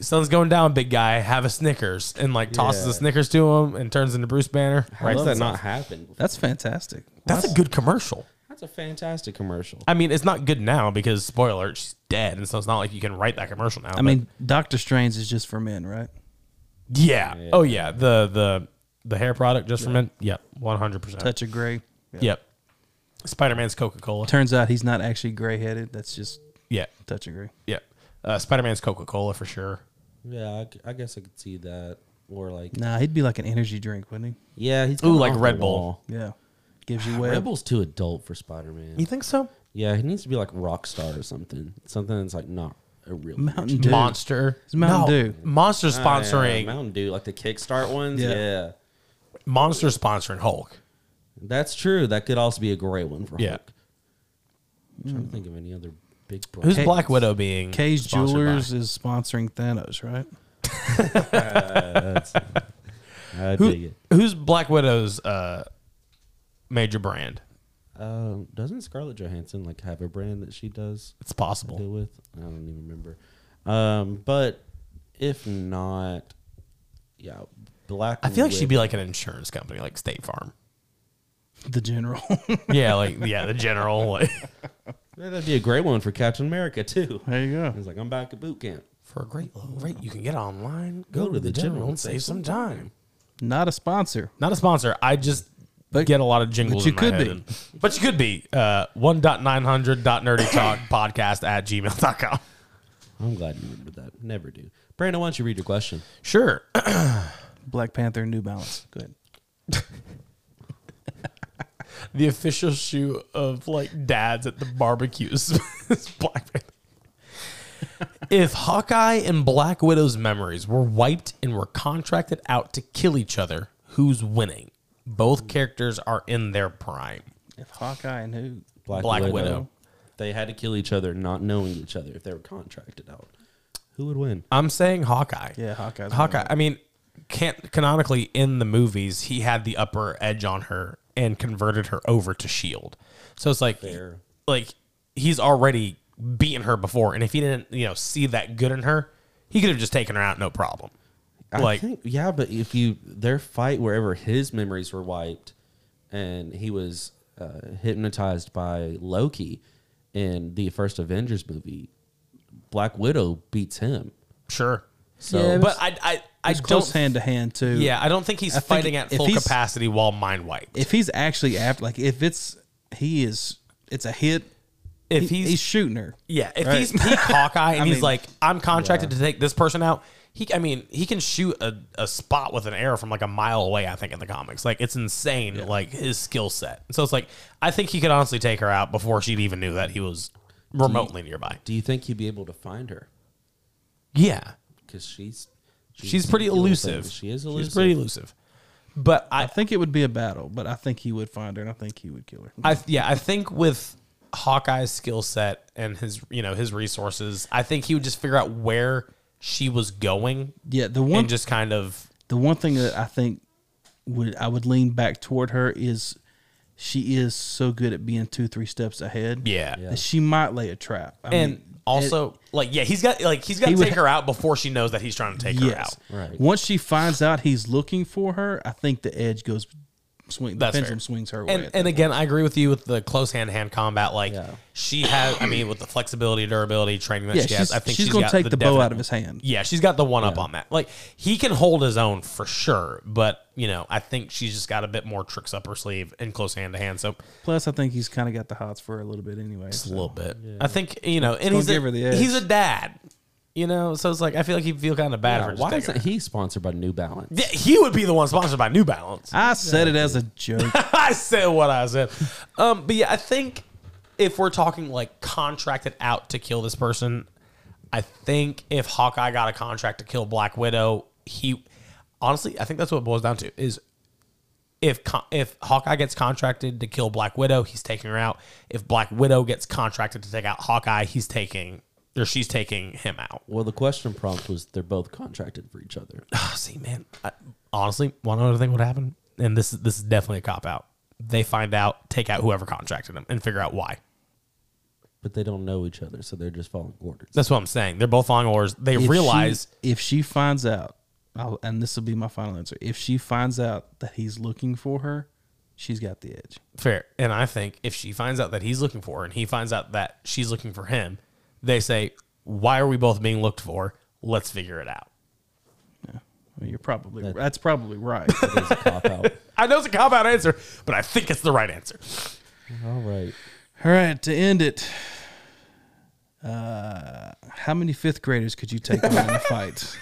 sun's going down, big guy, have a Snickers, and like tosses Yeah. a Snickers to him and turns into Bruce Banner. Just, how Writes does that not happen? That's fantastic. That's a good commercial. That's a fantastic commercial. I mean, it's not good now because spoiler, alert, she's dead, and so it's not like you can write that commercial now. I mean, Doctor Strange is just for men, right? Yeah. Oh yeah, the the the hair product just for men. Yep, one hundred percent. Touch of gray. Yep. Spider Man's Coca Cola. Turns out he's not actually gray headed. That's just Yeah, touch of gray. yeah. Uh, Spider Man's Coca Cola for sure. Yeah, I, c- I guess I could see that. Or like, Nah, he'd be like an energy drink, wouldn't he? yeah, he's Ooh, kinda like off the Red Bull. wall. he? Yeah. Gives you web. Red Bull's too adult for Spider Man. You think so? Yeah, he needs to be like Rockstar or something. Something that's like not a real Mountain energy. Dew. Monster. It's Mountain no, Dew. Monster's Ah, yeah, sponsoring. Mountain Dew, like the Kickstart ones. Yeah. Yeah. Monster's sponsoring Hulk. that's true. That could also be a great one for Yeah. Hulk. I'm trying to think of any other big. Who's K- Black Widow being? Kay's Jewelers by? is sponsoring Thanos, right? I Who, dig it. who's Black Widow's uh, major brand? Um, doesn't Scarlett Johansson like have a brand that she does It's deal possible. with? I don't even remember. Um, but if not, yeah, Black. I feel like she'd be like an insurance company, like State Farm. The general. Yeah, like yeah, the general. Like, Yeah, that'd be a great one for Captain America too. there you go. He's like, I'm back at boot camp. for a great low rate, you can get online. Go, to the general and save some time. Not a sponsor. Not a sponsor. I just But- get a lot of jingles. but you in my could head be. and- but you could be. Uh, one nine hundred nerdy talk podcast at gmail.com. I'm glad you remembered that. Never do. Brandon, why don't you read your question? Sure. Black Panther, New Balance. Go ahead. the official shoe of like dads at the barbecues is Black Panther. if Hawkeye and Black Widow's memories were wiped and were contracted out to kill each other, who's winning? Both characters are in their prime. If Hawkeye and who? Black Widow. They had to kill each other, not knowing each other if they were contracted out. Who would win? I'm saying Hawkeye. Yeah, Hawkeye's Hawkeye. I mean, can't canonically in the movies he had the upper edge on her and converted her over to Shield. So it's like, Fair. like he's already beaten her before, and if he didn't, you know, see that good in her, he could have just taken her out, no problem. I like, think, yeah, but if you their fight wherever his memories were wiped, and he was uh, hypnotized by Loki in the first Avengers movie, Black Widow beats him. sure. So, Yeah, But I, I, I don't. close hand to hand too. yeah, I don't think he's I think fighting at full capacity while mind wiped. If he's actually after, like, if it's he is, it's a hit. If he- he's, he's shooting her. Yeah, if Right. he's peak Hawkeye and I he's mean- like, I'm contracted to take this person out. He, I mean, he can shoot a, a spot with an arrow from like a mile away. I think in the comics, like it's insane, like his skill set. So it's like, I think he could honestly take her out before she'd even knew that he was remotely nearby. do you think he'd be able to find her? Yeah, Because she's, she's pretty elusive. She is elusive. She's pretty elusive. But I I, think it would be a battle, but I think he would find her, and I think he would kill her. I, yeah, I think with Hawkeye's skill set and his, you know, his resources, I think he would just figure out where she was going Yeah, the one and just kind of the one thing that I think would I would lean back toward her is she is so good at being two three steps ahead. yeah. that she might lay a trap. I and mean, also like yeah he's got like he's got He to would take her out before she knows that he's trying to take her out Right. Once she finds out he's looking for her, I think the edge goes swing. The That's pendulum fair. swings her way. And, at and again, I agree with you with the close hand to hand combat. Like Yeah. she has, I mean, with the flexibility, durability, training that Yeah, she she's, has, I think she's, she's going to got take the, bow definite- out of his hand. Yeah, she's got the one up on that. Like he can hold his own for sure, but you know, I think she's just got a bit more tricks up her sleeve in close hand to hand. So Plus, I think he's kind of got the hots for her a little bit anyway. just a so. little bit. I think you know, and gonna he's give a, her the edge. he's a dad. You know, so it's like I feel like he'd feel kind of bad Yeah, for just why isn't he sponsored by New Balance? Yeah, he would be the one sponsored by New Balance. I said it as a joke. I said what I said. Um, but yeah, I think if we're talking like contracted out to kill this person, I think if Hawkeye got a contract to kill Black Widow, he honestly, I think that's what it boils down to is if con- if Hawkeye gets contracted to kill Black Widow, he's taking her out. If Black Widow gets contracted to take out Hawkeye, he's taking or she's taking him out. Well, the question prompt was they're both contracted for each other. Ah, See, man, I, honestly, one other thing would happen, and this is this is definitely a cop out. They find out, take out whoever contracted them, and figure out why. But they don't know each other, so they're just following orders. That's what I'm saying. They're both following orders. They If realize she, if she finds out, I'll, and this will be my final answer. If she finds out that he's looking for her, she's got the edge. fair, and I think if she finds out that he's looking for her, and he finds out that she's looking for him, they say, "Why are we both being looked for? Let's figure it out." I mean, you're probably That- that's probably right. It is a. I know it's a cop out answer, but I think it's the right answer. All right. All right, to end it, uh, how many fifth graders could you take on in a fight?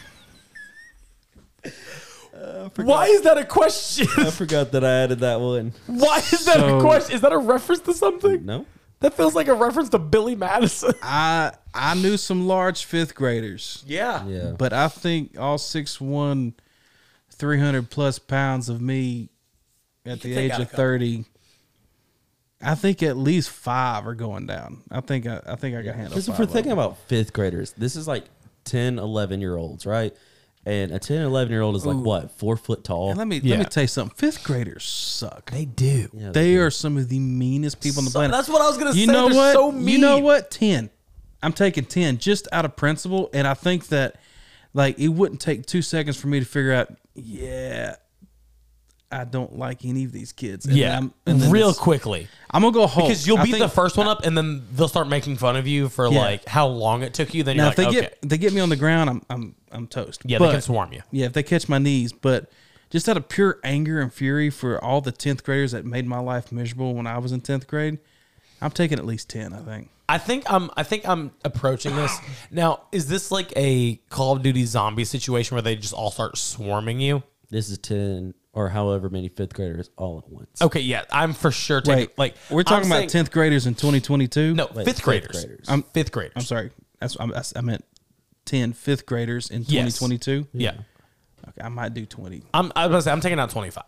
Why is that a question? I forgot that I added that one. Why is that So- a question? Is that a reference to something? No. That feels like a reference to Billy Madison. I I knew some large fifth graders, Yeah. Yeah. but I think all 6'1", 300 plus pounds of me at the age of thirty. I think at least five are going down. I think I, I think I got handled. Because if five we're thinking about fifth graders, this is like 10, 11 year olds, right? And a 10, 11 year old is like Ooh. what, four foot tall? And let me Yeah. let me tell you something. Fifth graders suck. They do. Yeah, They are some of the meanest people on the So- planet. that's what I was gonna you say. know They're what? so mean. You know what? Ten. I'm taking ten just out of principle, and I think that like it wouldn't take two seconds for me to figure out. Yeah, I don't like any of these kids. And Yeah. I'm, and real quickly. I'm gonna go home Because you'll I beat think- the first one up and then they'll start making fun of you for Yeah. like how long it took you. Then Now, you're if they okay. get they get me on the ground, I'm I'm I'm toast. yeah, But- they can swarm you. Yeah, if they catch my knees, but just out of pure anger and fury for all the tenth graders that made my life miserable when I was in tenth grade, I'm taking at least ten. I think. I think I'm I think I'm approaching this. Now, is this like a Call of Duty zombie situation where they just all start swarming you? This is 10 or however many fifth graders all at once. Okay, yeah, I'm for sure taking Wait, like we're talking I'm about saying- tenth graders in 2022. No, Wait, fifth fifth graders. graders. I'm fifth graders. I'm sorry. That's I'm, that's- I meant 10 fifth graders in Yes. 2022. Yeah. Okay, I might do 20. I'm I was gonna say I'm taking out 25.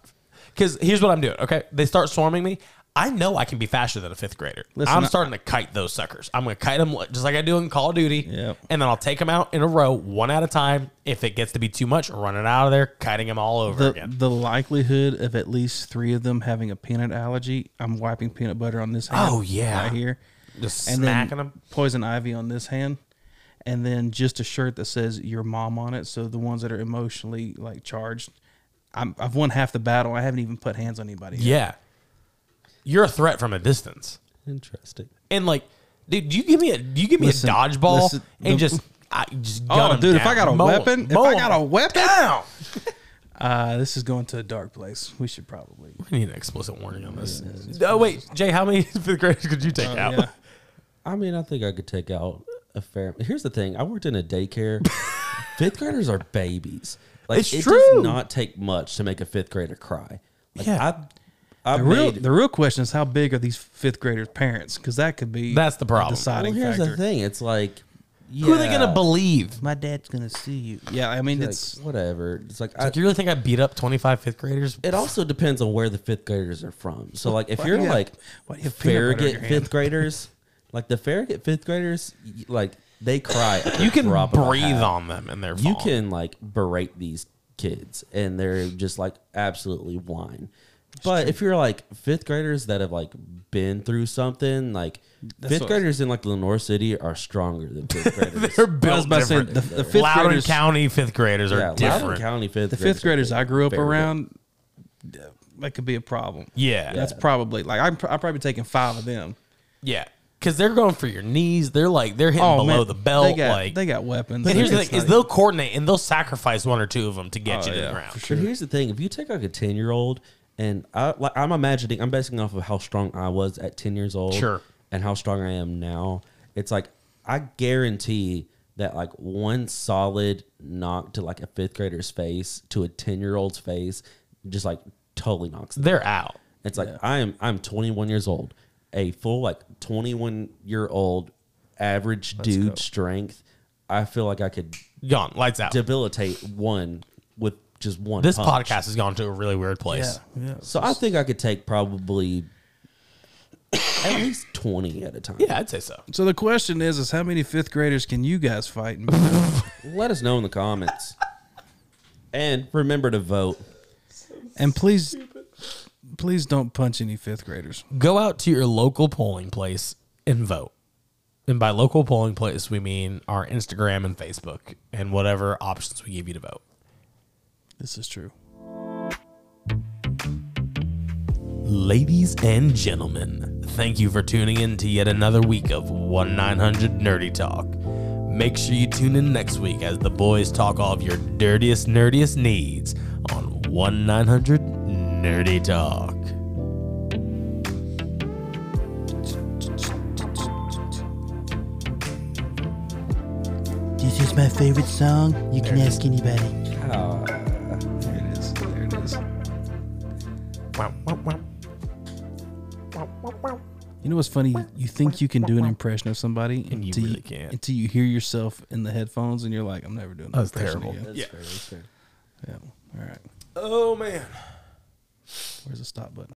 Because here's what I'm doing. Okay, they start swarming me. I know I can be faster than a fifth grader. Listen, I'm I- starting to kite those suckers. I'm gonna kite them just like I do in Call of Duty. Yep. And then I'll take them out in a row, one at a time. If it gets to be too much, running out of there, kiting them all over The again. the likelihood of at least three of them having a peanut allergy. I'm wiping peanut butter on this hand. Oh, yeah. right here, Just and smacking then them. poison ivy on this hand, and then just a shirt that says your mom on it. So the ones that are emotionally like charged, I'm, I've won half the battle. I haven't even put hands on anybody. yet. Yeah. You're a threat from a distance. Interesting. And like, dude, do you give me a do you give me Listen, a dodgeball listen, and the- just I just gun Oh, 'em dude, if I got a Mow 'em. weapon, if Mow I 'em got a weapon, down. uh, this is going to a dark place. We should probably. We need an explicit warning on this. Oh wait, Jay, how many fifth graders could you take Oh, out? yeah. I mean, I think I could take out a fair. Here's the thing: I worked in a daycare. fifth graders are babies. Like It's it true. does not take much to make a fifth grader cry. Like, Yeah. I, I The real, made. the real question is how big are these fifth graders' parents? Because that could be That's the a problem. well, deciding here's factor. the thing: it's like, Who are they yeah, gonna believe? My dad's gonna see you. Yeah, I mean Like, it's whatever. It's like, I, Like, you really think I beat up 25 fifth graders? it also depends on where the fifth graders are from. So, like, if you're do you have- like why do you have peanut butter in Farragut hand? fifth graders, like the Farragut fifth graders, y- like they cry. At the You can drop of a breathe hat. on them and they're You falling. can like berate these kids, and they're just like absolutely whine. But if you're like fifth graders that have like been through something, like fifth graders in like Lenoir City are stronger than fifth graders. They're I was built about to say, different. the, the fifth Loudon graders, County fifth graders are yeah, Loudon different. County fifth. the fifth graders I grew up Farragut. around, uh, that could be a problem. Yeah. That's probably like I'm, pr- I'm probably taking five of them. Yeah. Because they're going for your knees. They're like, they're hitting oh, below Oh, man, the belt. They got, like, they got weapons. and here's the thing: is not- they'll coordinate and they'll sacrifice one or two of them to get Oh, you to yeah, the ground. for sure. But here's the thing: if you take like a ten year old, and I like I'm imagining, I'm basing off of how strong I was at ten years old, Sure. and how strong I am now. It's like I guarantee that like one solid knock to like a fifth grader's face to a ten year old's face, just like totally knocks. Them. They're out. It's like I am I'm 21 years old, a full like 21 year old average dude go. strength. I feel like I could Gone. Lights out. debilitate one with just one. this punch. podcast has gone to a really weird place. yeah, yeah. So I think I could take probably at least 20 at a time. Yeah, I'd say so. So the question is, is how many fifth graders can you guys fight? And Let us know in the comments. And remember to vote. and please, please don't punch any fifth graders. Go out to your local polling place and vote. And by local polling place, we mean our Instagram and Facebook and whatever options we give you to vote. This is true. Ladies and gentlemen, thank you for tuning in to yet another week of 1 900 Nerdy Talk. Make sure you tune in next week as the boys talk all of your dirtiest, nerdiest needs on 1 900 Nerdy Talk. This is my favorite song. You can ask anybody. There You know what's funny? You think you can do an impression of somebody And you until really can't. Until you hear yourself in the headphones, and you're like, "I'm never doing that." That's impression terrible. again." Yeah. fair, that's fair. Yeah. All right. Oh, man. Where's the stop button?